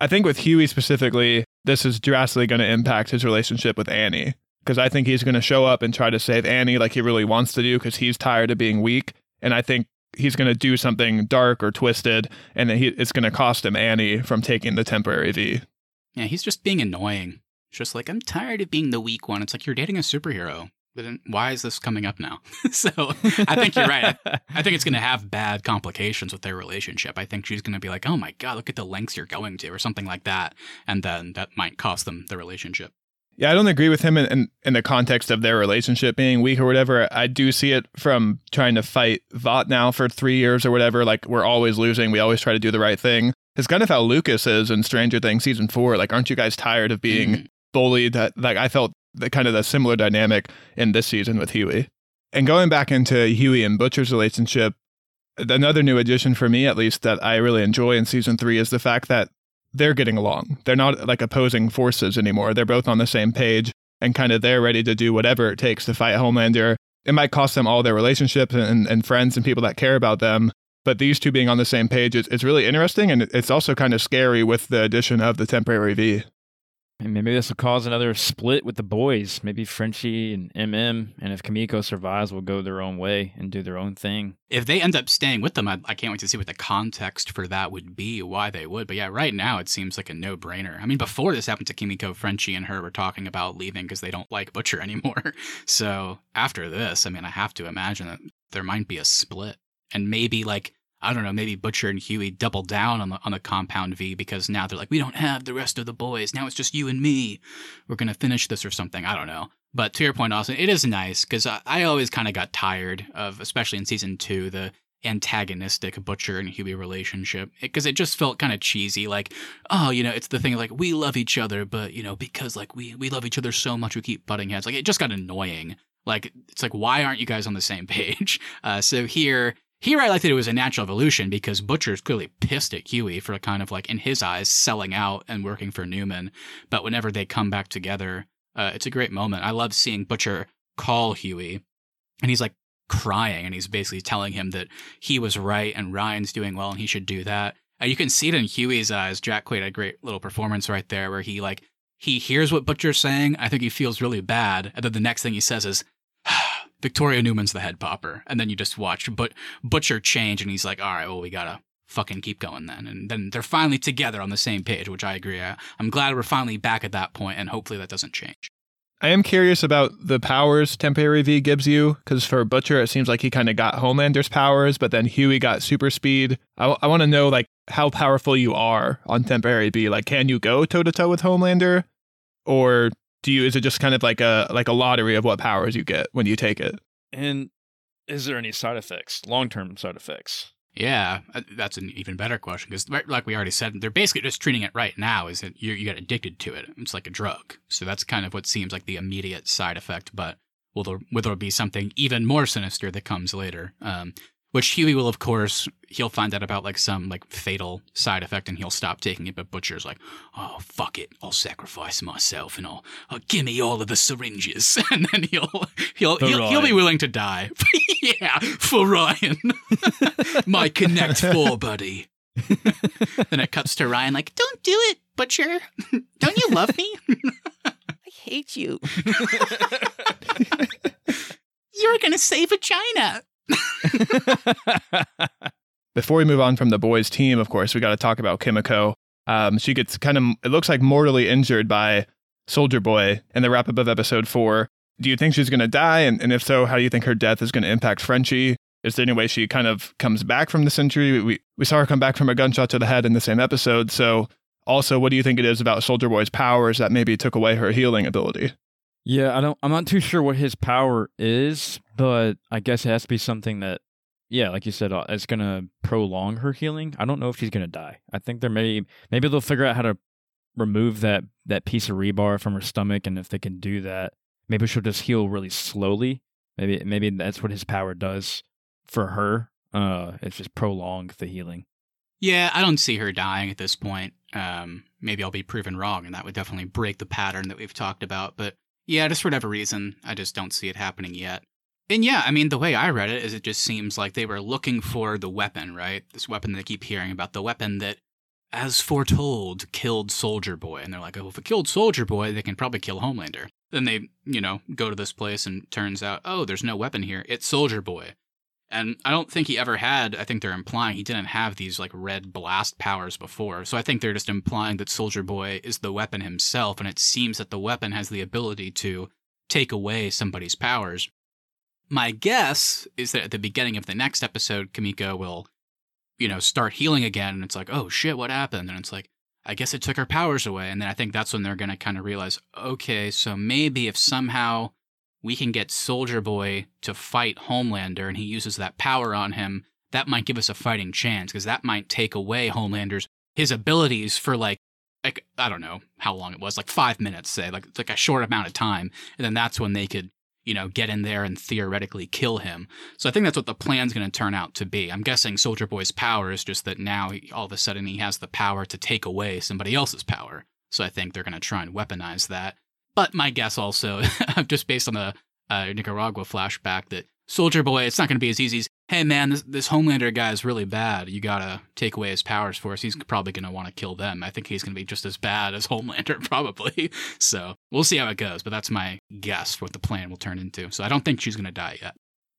I think with Hughie specifically, this is drastically going to impact his relationship with Annie because I think he's going to show up and try to save Annie like he really wants to do because he's tired of being weak. And I think he's going to do something dark or twisted and he, it's going to cost him Annie from taking the temporary V. Yeah, he's just being annoying. Just like, I'm tired of being the weak one. It's like, you're dating a superhero. But then why is this coming up now? so I think you're right. I, I think it's going to have bad complications with their relationship. I think she's going to be like, oh my God, look at the lengths you're going to, or something like that. And then that might cost them the relationship. Yeah, I don't agree with him in, in, in the context of their relationship being weak or whatever. I do see it from trying to fight Vought now for three years or whatever. Like, we're always losing. We always try to do the right thing. It's kind of how Lucas is in Stranger Things season four. Like, aren't you guys tired of being Mhm. Bullied? That like I felt the kind of the similar dynamic in this season with Hughie. And going back into Hughie and Butcher's relationship, another new addition for me, at least, that I really enjoy in season three is the fact that they're getting along. They're not like opposing forces anymore. They're both on the same page and kind of they're ready to do whatever it takes to fight Homelander. It might cost them all their relationships and, and friends and people that care about them. But these two being on the same page, it's, it's really interesting. And it's also kind of scary with the addition of the temporary V. Maybe this will cause another split with the boys. Maybe Frenchie and MM, and if Kimiko survives, will go their own way and do their own thing. If they end up staying with them, I, I can't wait to see what the context for that would be, why they would. But yeah, right now it seems like a no brainer. I mean, before this happened to Kimiko, Frenchie and her were talking about leaving because they don't like Butcher anymore. So after this, I mean, I have to imagine that there might be a split. And maybe like I don't know, maybe Butcher and Hughie double down on the on the compound V because now they're like, we don't have the rest of the boys. Now it's just you and me. We're gonna finish this or something. I don't know. But to your point, Austin, it is nice because I, I always kind of got tired of, especially in season two, the antagonistic Butcher and Hughie relationship because it just felt kind of cheesy. Like, oh, you know, it's the thing like we love each other, but you know, because like we we love each other so much, we keep butting heads. Like it just got annoying. Like it's like why aren't you guys on the same page? Uh, so here. Here, I like that it was a natural evolution because Butcher's clearly pissed at Hughie for kind of like, in his eyes, selling out and working for Newman. But whenever they come back together, uh, it's a great moment. I love seeing Butcher call Hughie, and he's like crying, and he's basically telling him that he was right and Ryan's doing well and he should do that. You can see it in Hughie's eyes. Jack Quaid had a great little performance right there where he like he hears what Butcher's saying. I think he feels really bad, and then the next thing he says is. Victoria Newman's the head popper, and then you just watch but Butcher change, and he's like, "All right, well, we gotta fucking keep going then." And then they're finally together on the same page, which I agree. I, I'm glad we're finally back at that point, and hopefully that doesn't change. I am curious about the powers temporary V gives you, because for Butcher, it seems like he kind of got Homelander's powers, but then Hughie got super speed. I, I want to know like how powerful you are on temporary V. Like, can you go toe to toe with Homelander, or do you? Is it just kind of like a like a lottery of what powers you get when you take it? And is there any side effects, long term side effects? Yeah, uh, that's an even better question because, like we already said, they're basically just treating it right now. Is that you you get addicted to it? It's like a drug. So that's kind of what seems like the immediate side effect. But will there will there be something even more sinister that comes later? Um, which Hughie will, of course, he'll find out about like some like fatal side effect and he'll stop taking it. But Butcher's like, oh fuck it, I'll sacrifice myself and I'll, I'll give me all of the syringes, and then he'll he'll For he'll, he'll be willing to die. yeah, for Ryan, my Connect Four buddy. then it cuts to Ryan like, don't do it, Butcher. don't you love me? I hate you. You're gonna save a China. Before we move on from the boys' team, of course, we got to talk about Kimiko. Um, she gets kind of, it looks like mortally injured by Soldier Boy in the wrap up of episode four. Do you think she's going to die? And, and if so, how do you think her death is going to impact Frenchie? Is there any way she kind of comes back from this injury? We, we saw her come back from a gunshot to the head in the same episode. So, also, what do you think it is about Soldier Boy's powers that maybe took away her healing ability? Yeah, I don't. I'm not too sure what his power is, but I guess it has to be something that, yeah, like you said, uh, it's gonna prolong her healing. I don't know if she's gonna die. I think there may maybe they'll figure out how to remove that that piece of rebar from her stomach, and if they can do that, maybe she'll just heal really slowly. Maybe maybe that's what his power does for her. Uh, it's just prolong the healing. Yeah, I don't see her dying at this point. Um, maybe I'll be proven wrong, and that would definitely break the pattern that we've talked about. But yeah, just for whatever reason, I just don't see it happening yet. And yeah, I mean, the way I read it is it just seems like they were looking for the weapon, right? This weapon that they keep hearing about, the weapon that, as foretold, killed Soldier Boy. And they're like, oh, if it killed Soldier Boy, they can probably kill Homelander. Then they, you know, go to this place and turns out, oh, there's no weapon here. It's Soldier Boy. And I don't think he ever had, I think they're implying he didn't have these like red blast powers before. So I think they're just implying that Soldier Boy is the weapon himself. And it seems that the weapon has the ability to take away somebody's powers. My guess is that at the beginning of the next episode, Kimiko will, you know, start healing again. And it's like, oh shit, what happened? And it's like, I guess it took her powers away. And then I think that's when they're going to kind of realize, okay, so maybe if somehow we can get Soldier Boy to fight Homelander and he uses that power on him, that might give us a fighting chance because that might take away Homelander's his abilities for like like I don't know how long it was, like five minutes, say, like like a short amount of time, and then that's when they could you know get in there and theoretically kill him. So I think that's what the plan's going to turn out to be. I'm guessing Soldier Boy's power is just that now he, all of a sudden he has the power to take away somebody else's power. So I think they're going to try and weaponize that. But my guess also, just based on the uh, Nicaragua flashback, that Soldier Boy, it's not going to be as easy as, hey man, this, this Homelander guy is really bad. You got to take away his powers for us. He's probably going to want to kill them. I think he's going to be just as bad as Homelander, probably. So we'll see how it goes. But that's my guess what the plan will turn into. So I don't think she's going to die yet.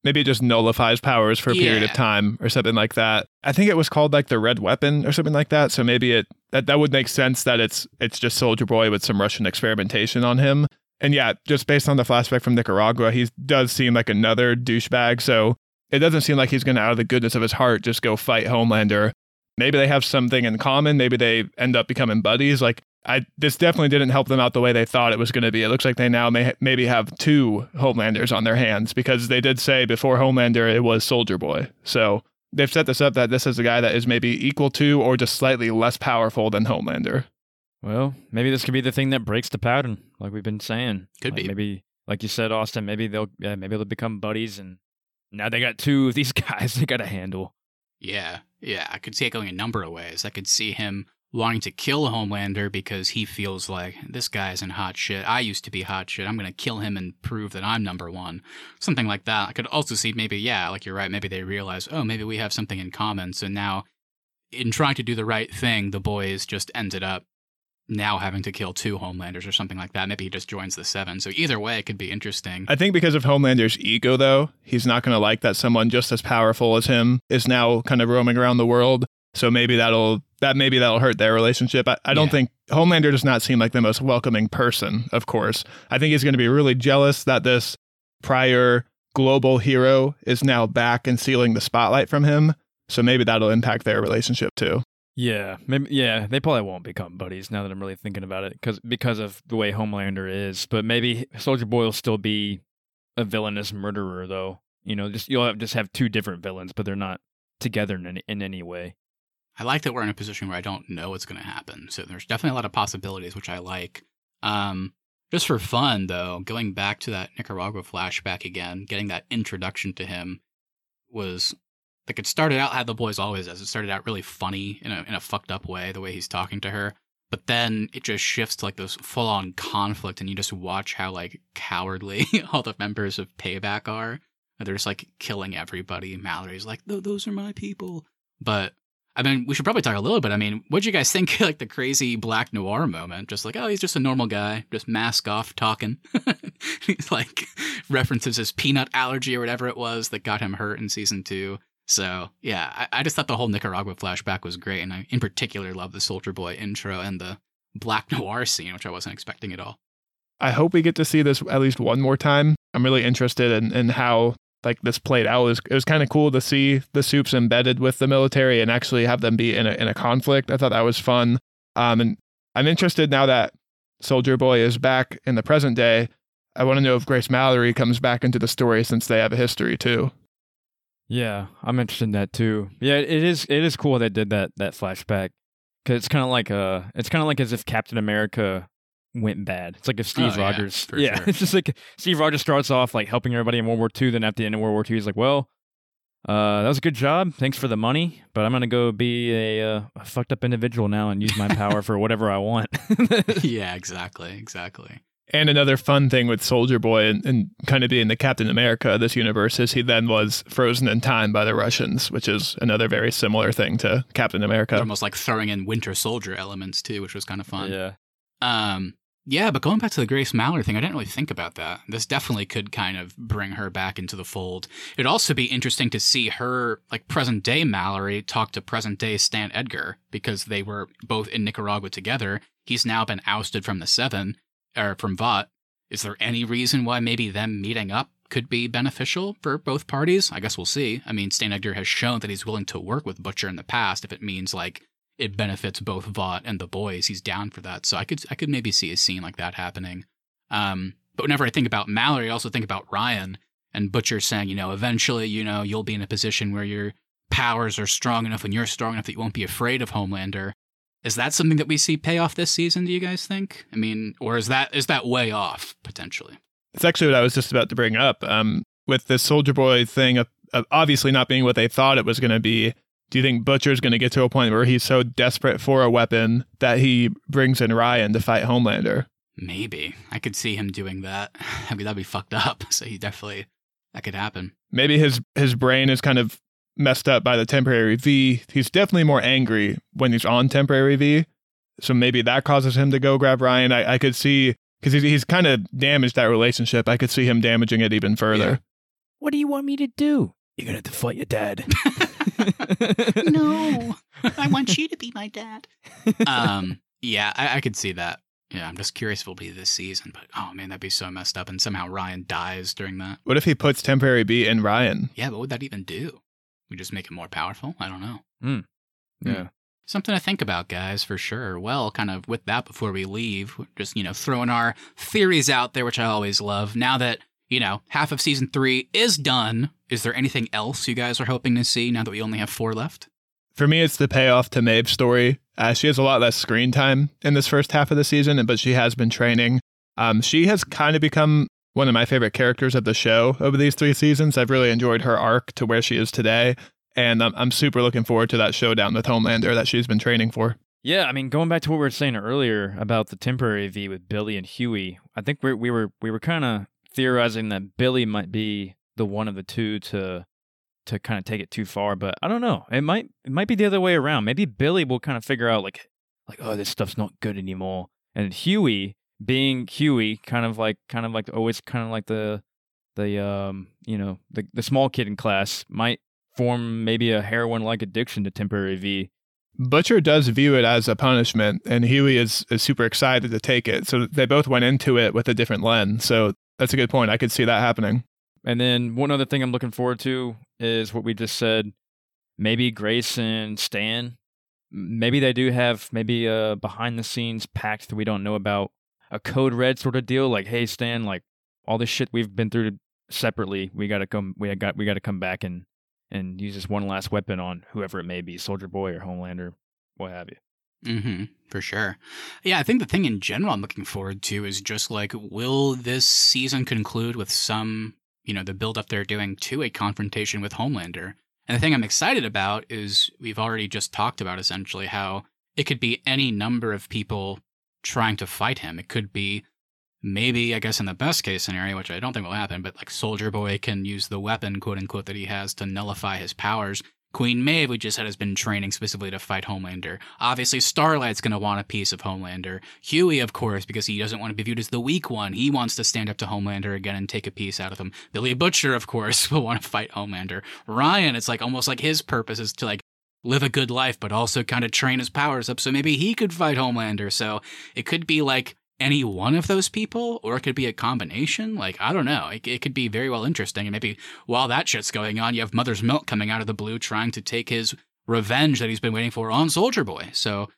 Maybe it just nullifies powers for a period of time or something like that. I think it was called like the red weapon or something like that. So maybe it that, that would make sense that it's it's just Soldier Boy with some Russian experimentation on him. And yeah, just based on the flashback from Nicaragua, he does seem like another douchebag. So it doesn't seem like he's going to, out of the goodness of his heart, just go fight Homelander. Maybe they have something in common. Maybe they end up becoming buddies. Like I, this definitely didn't help them out the way they thought it was going to be. It looks like they now may maybe have two Homelanders on their hands because they did say before Homelander it was Soldier Boy. So they've set this up that this is a guy that is maybe equal to or just slightly less powerful than Homelander. Well, maybe this could be the thing that breaks the pattern, like we've been saying. Could Like, be. Maybe, like you said, Austin. Maybe they'll, yeah, maybe they'll become buddies, and now they got two of these guys they got to handle. Yeah, yeah. I could see it going a number of ways. I could see him wanting to kill a Homelander because he feels like this guy's in hot shit. I used to be hot shit. I'm going to kill him and prove that I'm number one. Something like that. I could also see maybe, yeah, like you're right. Maybe they realize, oh, maybe we have something in common. So now, in trying to do the right thing, the boys just ended up now having to kill two Homelanders or something like that. Maybe he just joins the seven. So either way, it could be interesting. I think because of Homelander's ego, though, he's not going to like that someone just as powerful as him is now kind of roaming around the world. So maybe that'll that maybe that'll hurt their relationship. I, I don't Yeah. think Homelander does not seem like the most welcoming person. Of course, I think he's going to be really jealous that this prior global hero is now back and stealing the spotlight from him. So maybe that'll impact their relationship too. Yeah, maybe. Yeah, they probably won't become buddies now that I'm really thinking about it, because because of the way Homelander is. But maybe Soldier Boy will still be a villainous murderer, though. You know, just you'll have, just have two different villains, but they're not together in any, in any way. I like that we're in a position where I don't know what's going to happen. So there's definitely a lot of possibilities, which I like. Um, just for fun, though, going back to that Nicaragua flashback again, getting that introduction to him was like it started out how the boys always does. It started out really funny in a in a fucked up way, the way he's talking to her. But then it just shifts to like this full on conflict, and you just watch how like cowardly all the members of Payback are. They're just like killing everybody. Mallory's like, "Th- those are my people. But I mean, we should probably talk a little bit. I mean, what'd you guys think like the crazy black noir moment? Just like, oh, he's just a normal guy, just mask off talking. he's like references his peanut allergy or whatever it was that got him hurt in season two. So yeah, I, I just thought the whole Nicaragua flashback was great, and I in particular love the Soldier Boy intro and the black noir scene, which I wasn't expecting at all. I hope we get to see this at least one more time. I'm really interested in, in how like this played out. It was, was kind of cool to see the soups embedded with the military and actually have them be in a in a conflict. I thought that was fun. Um, and I'm interested now that Soldier Boy is back in the present day. I want to know if Grace Mallory comes back into the story since they have a history too. Yeah, I'm interested in that too. Yeah, it is. It is cool they did that that flashback because it's kind of like uh it's kind of like as if Captain America went bad. It's like if Steve Oh, yeah, Rogers, for yeah, sure. it's just like Steve Rogers starts off like helping everybody in World War II. Then at the end of World War II, he's like, well. Uh, that was a good job. Thanks for the money, but I'm gonna go be a, uh, a fucked up individual now and use my power for whatever I want. yeah, exactly, exactly. And another fun thing with Soldier Boy and, and kind of being the Captain America of this universe is he then was frozen in time by the Russians, which is another very similar thing to Captain America. Almost like throwing in Winter Soldier elements too, which was kind of fun. yeah, Um, yeah, but going back to the Grace Mallory thing, I didn't really think about that. This definitely could kind of bring her back into the fold. It'd also be interesting to see her, like present day Mallory, talk to present day Stan Edgar because they were both in Nicaragua together. He's now been ousted from the Seven, or from Vought. Is there any reason why maybe them meeting up could be beneficial for both parties? I guess we'll see. I mean, Stan Edgar has shown that he's willing to work with Butcher in the past if it means like it benefits both Vought and the boys. He's down for that. So I could I could maybe see a scene like that happening. Um, but whenever I think about Mallory, I also think about Ryan and Butcher saying, you know, eventually, you know, you'll be in a position where your powers are strong enough and you're strong enough that you won't be afraid of Homelander. Is that something that we see pay off this season? Do you guys think? I mean, or is that is that way off potentially? It's actually what I was just about to bring up. Um, with this Soldier Boy thing, of obviously not being what they thought it was going to be. Do you think Butcher's going to get to a point where he's so desperate for a weapon that he brings in Ryan to fight Homelander? Maybe I could see him doing that. I mean, that'd be fucked up. So he definitely that could happen. Maybe his his brain is kind of messed up by the temporary V. He's definitely more angry when he's on temporary V. So maybe that causes him to go grab Ryan. I, I could see because he's, he's kind of damaged that relationship. I could see him damaging it even further. Yeah. What do you want me to do? You're gonna have to fight your dad. no, I want you to be my dad. Um, yeah, I, I could see that. Yeah, I'm just curious if it'll be this season, but oh man, that'd be so messed up, and somehow Ryan dies during that. What if he puts temporary V in Ryan? Yeah, what would that even do? We just make it more powerful? I don't know. yeah. Something to think about, guys, for sure. Well, kind of with that before we leave, just, you know, throwing our theories out there, which I always love. Now that, you know, half of season three is done, is there anything else you guys are hoping to see now that we only have four left? For me, it's the payoff to Maeve's story. Uh, she has a lot less screen time in this first half of the season, but she has been training. Um, she has kind of become one of my favorite characters of the show over these three seasons. I've really enjoyed her arc to where she is today. And I'm, I'm super looking forward to that showdown with Homelander that she's been training for. Yeah, I mean, going back to what we were saying earlier about the temporary V with Billy and Hughie, I think we we were we were kind of theorizing that Billy might be the one of the two to to kind of take it too far, but I don't know. It might it might be the other way around. Maybe Billy will kind of figure out like like oh this stuff's not good anymore, and Hughie being Hughie, kind of like kind of like always kind of like the the um you know the the small kid in class might form maybe a heroin like addiction to temporary V. Butcher does view it as a punishment, and Hughie is, is super excited to take it. So they both went into it with a different lens. So that's a good point. I could see that happening. And then one other thing I'm looking forward to is what we just said. Maybe Grace and Stan. Maybe they do have maybe a behind the scenes pact that we don't know about. A code red sort of deal. Like, hey Stan, like all this shit we've been through separately, we gotta come we got we gotta come back and and use this one last weapon on whoever it may be, Soldier Boy or Homelander, what have you. Mm-hmm, for sure. Yeah, I think the thing in general I'm looking forward to is just like, will this season conclude with some, you know, the build up they're doing to a confrontation with Homelander? And the thing I'm excited about is we've already just talked about essentially how it could be any number of people trying to fight him. It could be maybe, I guess, in the best case scenario, which I don't think will happen, but like Soldier Boy can use the weapon, quote unquote, that he has to nullify his powers. Queen Maeve, we just said, has been training specifically to fight Homelander. Obviously, Starlight's going to want a piece of Homelander. Hughie, of course, because he doesn't want to be viewed as the weak one. He wants to stand up to Homelander again and take a piece out of him. Billy Butcher, of course, will want to fight Homelander. Ryan, it's like almost like his purpose is to like live a good life, but also kind of train his powers up so maybe he could fight Homelander. So it could be like any one of those people, or it could be a combination. Like, I don't know. It, it, could be very well interesting. And maybe while that shit's going on, you have Mother's Milk coming out of the blue trying to take his revenge that he's been waiting for on Soldier Boy. So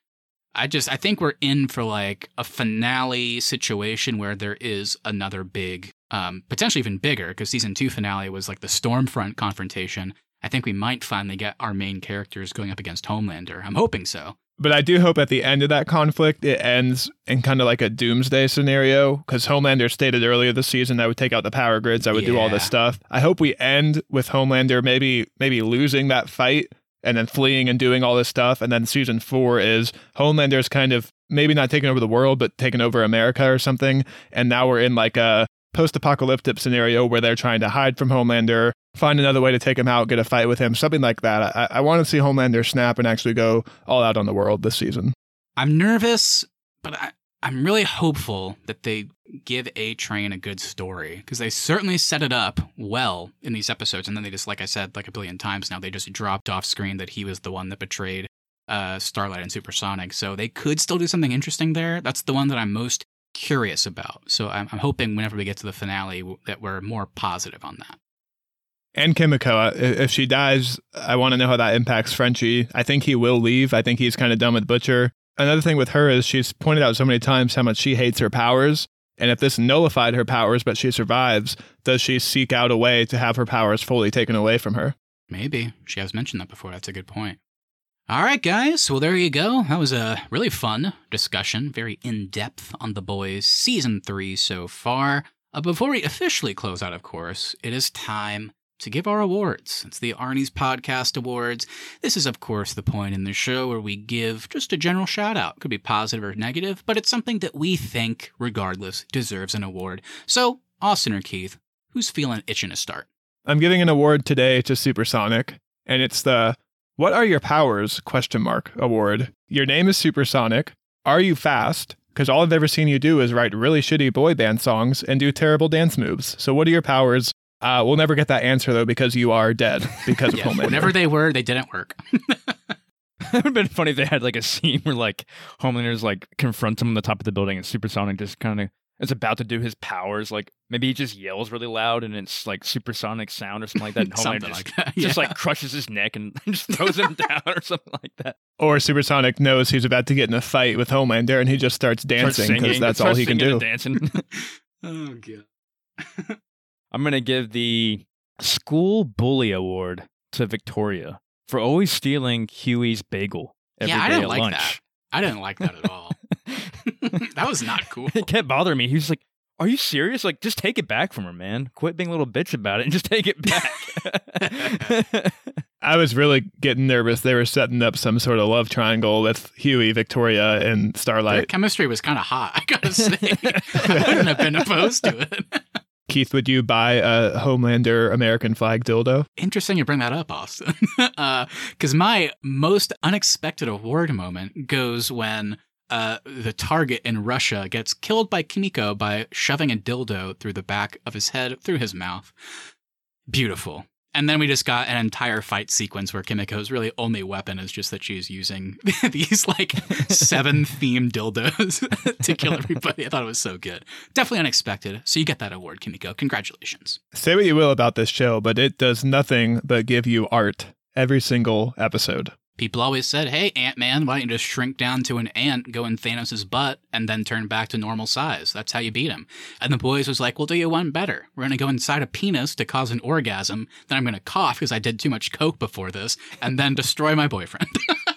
I just, I think we're in for like a finale situation where there is another big, um, potentially even bigger, because season two finale was like the Stormfront confrontation. I think we might finally get our main characters going up against Homelander. I'm hoping so. But I do hope at the end of that conflict, it ends in kind of like a doomsday scenario. Because Homelander stated earlier this season, I would take out the power grids, I would do all this stuff. I hope we end with Homelander maybe maybe losing that fight and then fleeing and doing all this stuff. And then season four is Homelander's kind of maybe not taking over the world, but taking over America or something. And now we're in like a post-apocalyptic scenario where they're trying to hide from Homelander, find another way to take him out, get a fight with him, something like that. I, I want to see Homelander snap and actually go all out on the world this season. I'm nervous, but I, I'm really hopeful that they give A Train a good story because they certainly set it up well in these episodes, and then they just, like I said, like a billion times now, they just dropped off screen that he was the one that betrayed uh, Starlight and Supersonic. So they could still do something interesting there. That's the one that I'm most curious about. So I'm, I'm hoping whenever we get to the finale that we're more positive on that. And Kimiko, if she dies, I want to know how that impacts Frenchie. I think he will leave. I think he's kind of done with Butcher. Another thing with her is she's pointed out so many times how much she hates her powers. And if this nullified her powers, but she survives, does she seek out a way to have her powers fully taken away from her? Maybe she has mentioned that before. That's a good point. All right, guys. Well, there you go. That was a really fun discussion, very in depth on The Boys season three so far. Uh, before we officially close out, of course, it is time to give our awards. It's the Arnie's Podcast Awards. This is, of course, the point in the show where we give just a general shout out. Could be positive or negative, but it's something that we think, regardless, deserves an award. So, Austin or Keith, who's feeling itching to start? I'm giving an award today to Supersonic, and it's the "What are your powers?" question mark award. Your name is Supersonic. Are you fast? Because all I've ever seen you do is write really shitty boy band songs and do terrible dance moves. So what are your powers? Uh, we'll never get that answer though because you are dead because of Yeah, Homelander. whenever they were, they didn't work. it would have been funny if they had like a scene where like Homelander's like confronts him on the top of the building and Supersonic just kind of is about to do his powers. Like maybe he just yells really loud and it's like supersonic sound or something like that. And Homelander Something just, like that. just like crushes his neck and just throws him down or something like that. or Supersonic knows he's about to get in a fight with Homelander and he just starts Starts dancing because that's all he can do. Dancing. oh, God. I'm gonna give the school bully award to Victoria for always stealing Hughie's bagel every day Yeah, I didn't at like lunch. that. I didn't like that at all. that was not cool. it kept bothering me. He was like, "Are you serious? Like, just take it back from her, man. Quit being a little bitch about it and just take it back." I was really getting nervous. They were setting up some sort of love triangle with Hughie, Victoria, and Their Starlight. chemistry was kind of hot, I gotta say. I wouldn't have been opposed to it. Keith, would you buy a Homelander American flag dildo? Interesting you bring that up, Austin. Uh, because my most unexpected award moment goes when uh, the target in Russia gets killed by Kimiko by shoving a dildo through the back of his head, through his mouth. Beautiful. And then we just got an entire fight sequence where Kimiko's really only weapon is just that she's using these like seven themed dildos to kill everybody. I thought it was so good. Definitely unexpected. So you get that award, Kimiko. Congratulations. Say what you will about this show, but it does nothing but give you art every single episode. People always said, hey, Ant Man, why don't you just shrink down to an ant, go in Thanos' butt, and then turn back to normal size? That's how you beat him. And the boys was like, we'll do you one better. We're going to go inside a penis to cause an orgasm. Then I'm going to cough because I did too much coke before this, and then destroy my boyfriend.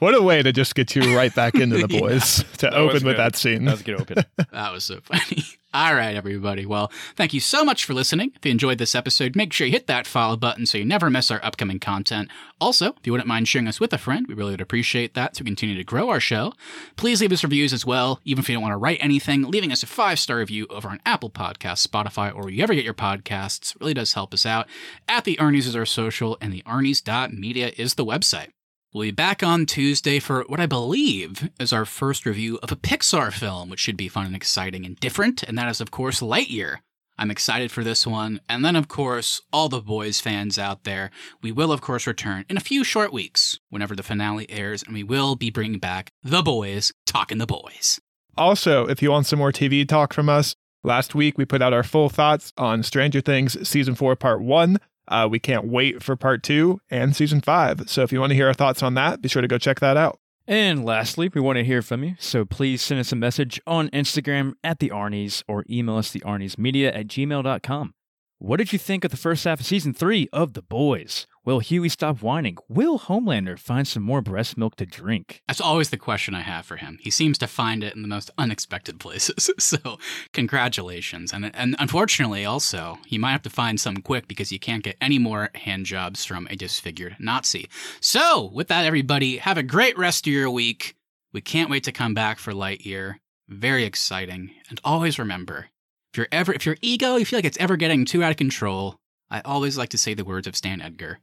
What a way to just get you right back into the Yeah. boys to That open with that scene. that was a good open. that was so funny. All right, everybody. Well, thank you so much for listening. If you enjoyed this episode, make sure you hit that follow button so you never miss our upcoming content. Also, if you wouldn't mind sharing us with a friend, we really would appreciate that to continue to grow our show. Please leave us reviews as well, even if you don't want to write anything. Leaving us a five star review over on Apple Podcasts, Spotify, or wherever you ever get your podcasts really does help us out. At the Arnie's is our social, and the Arnie's.media is the website. We'll be back on Tuesday for what I believe is our first review of a Pixar film, which should be fun and exciting and different, and that is, of course, Lightyear. I'm excited for this one. And then, of course, all the boys fans out there, we will, of course, return in a few short weeks whenever the finale airs, and we will be bringing back the boys talking the boys. Also, if you want some more TV talk from us, last week we put out our full thoughts on Stranger Things Season 4, Part 1. Uh, we can't wait for Part 2 and Season 5. So if you want to hear our thoughts on that, be sure to go check that out. And lastly, we want to hear from you, so please send us a message on Instagram at the Arnies or email us the Arnies Media at gmail.com. What did you think of the first half of season three of The Boys? Will Hughie stop whining? Will Homelander find some more breast milk to drink? That's always the question I have for him. He seems to find it in the most unexpected places. So, congratulations. And and unfortunately, also, he might have to find some quick because you can't get any more hand jobs from a disfigured Nazi. So, with that, everybody, have a great rest of your week. We can't wait to come back for Lightyear. Very exciting. And always remember, if you're ever if your ego, you feel like it's ever getting too out of control, I always like to say the words of Stan Edgar.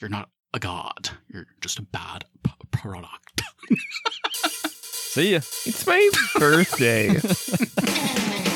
You're not a god. You're just a bad p- product. See ya. It's my birthday.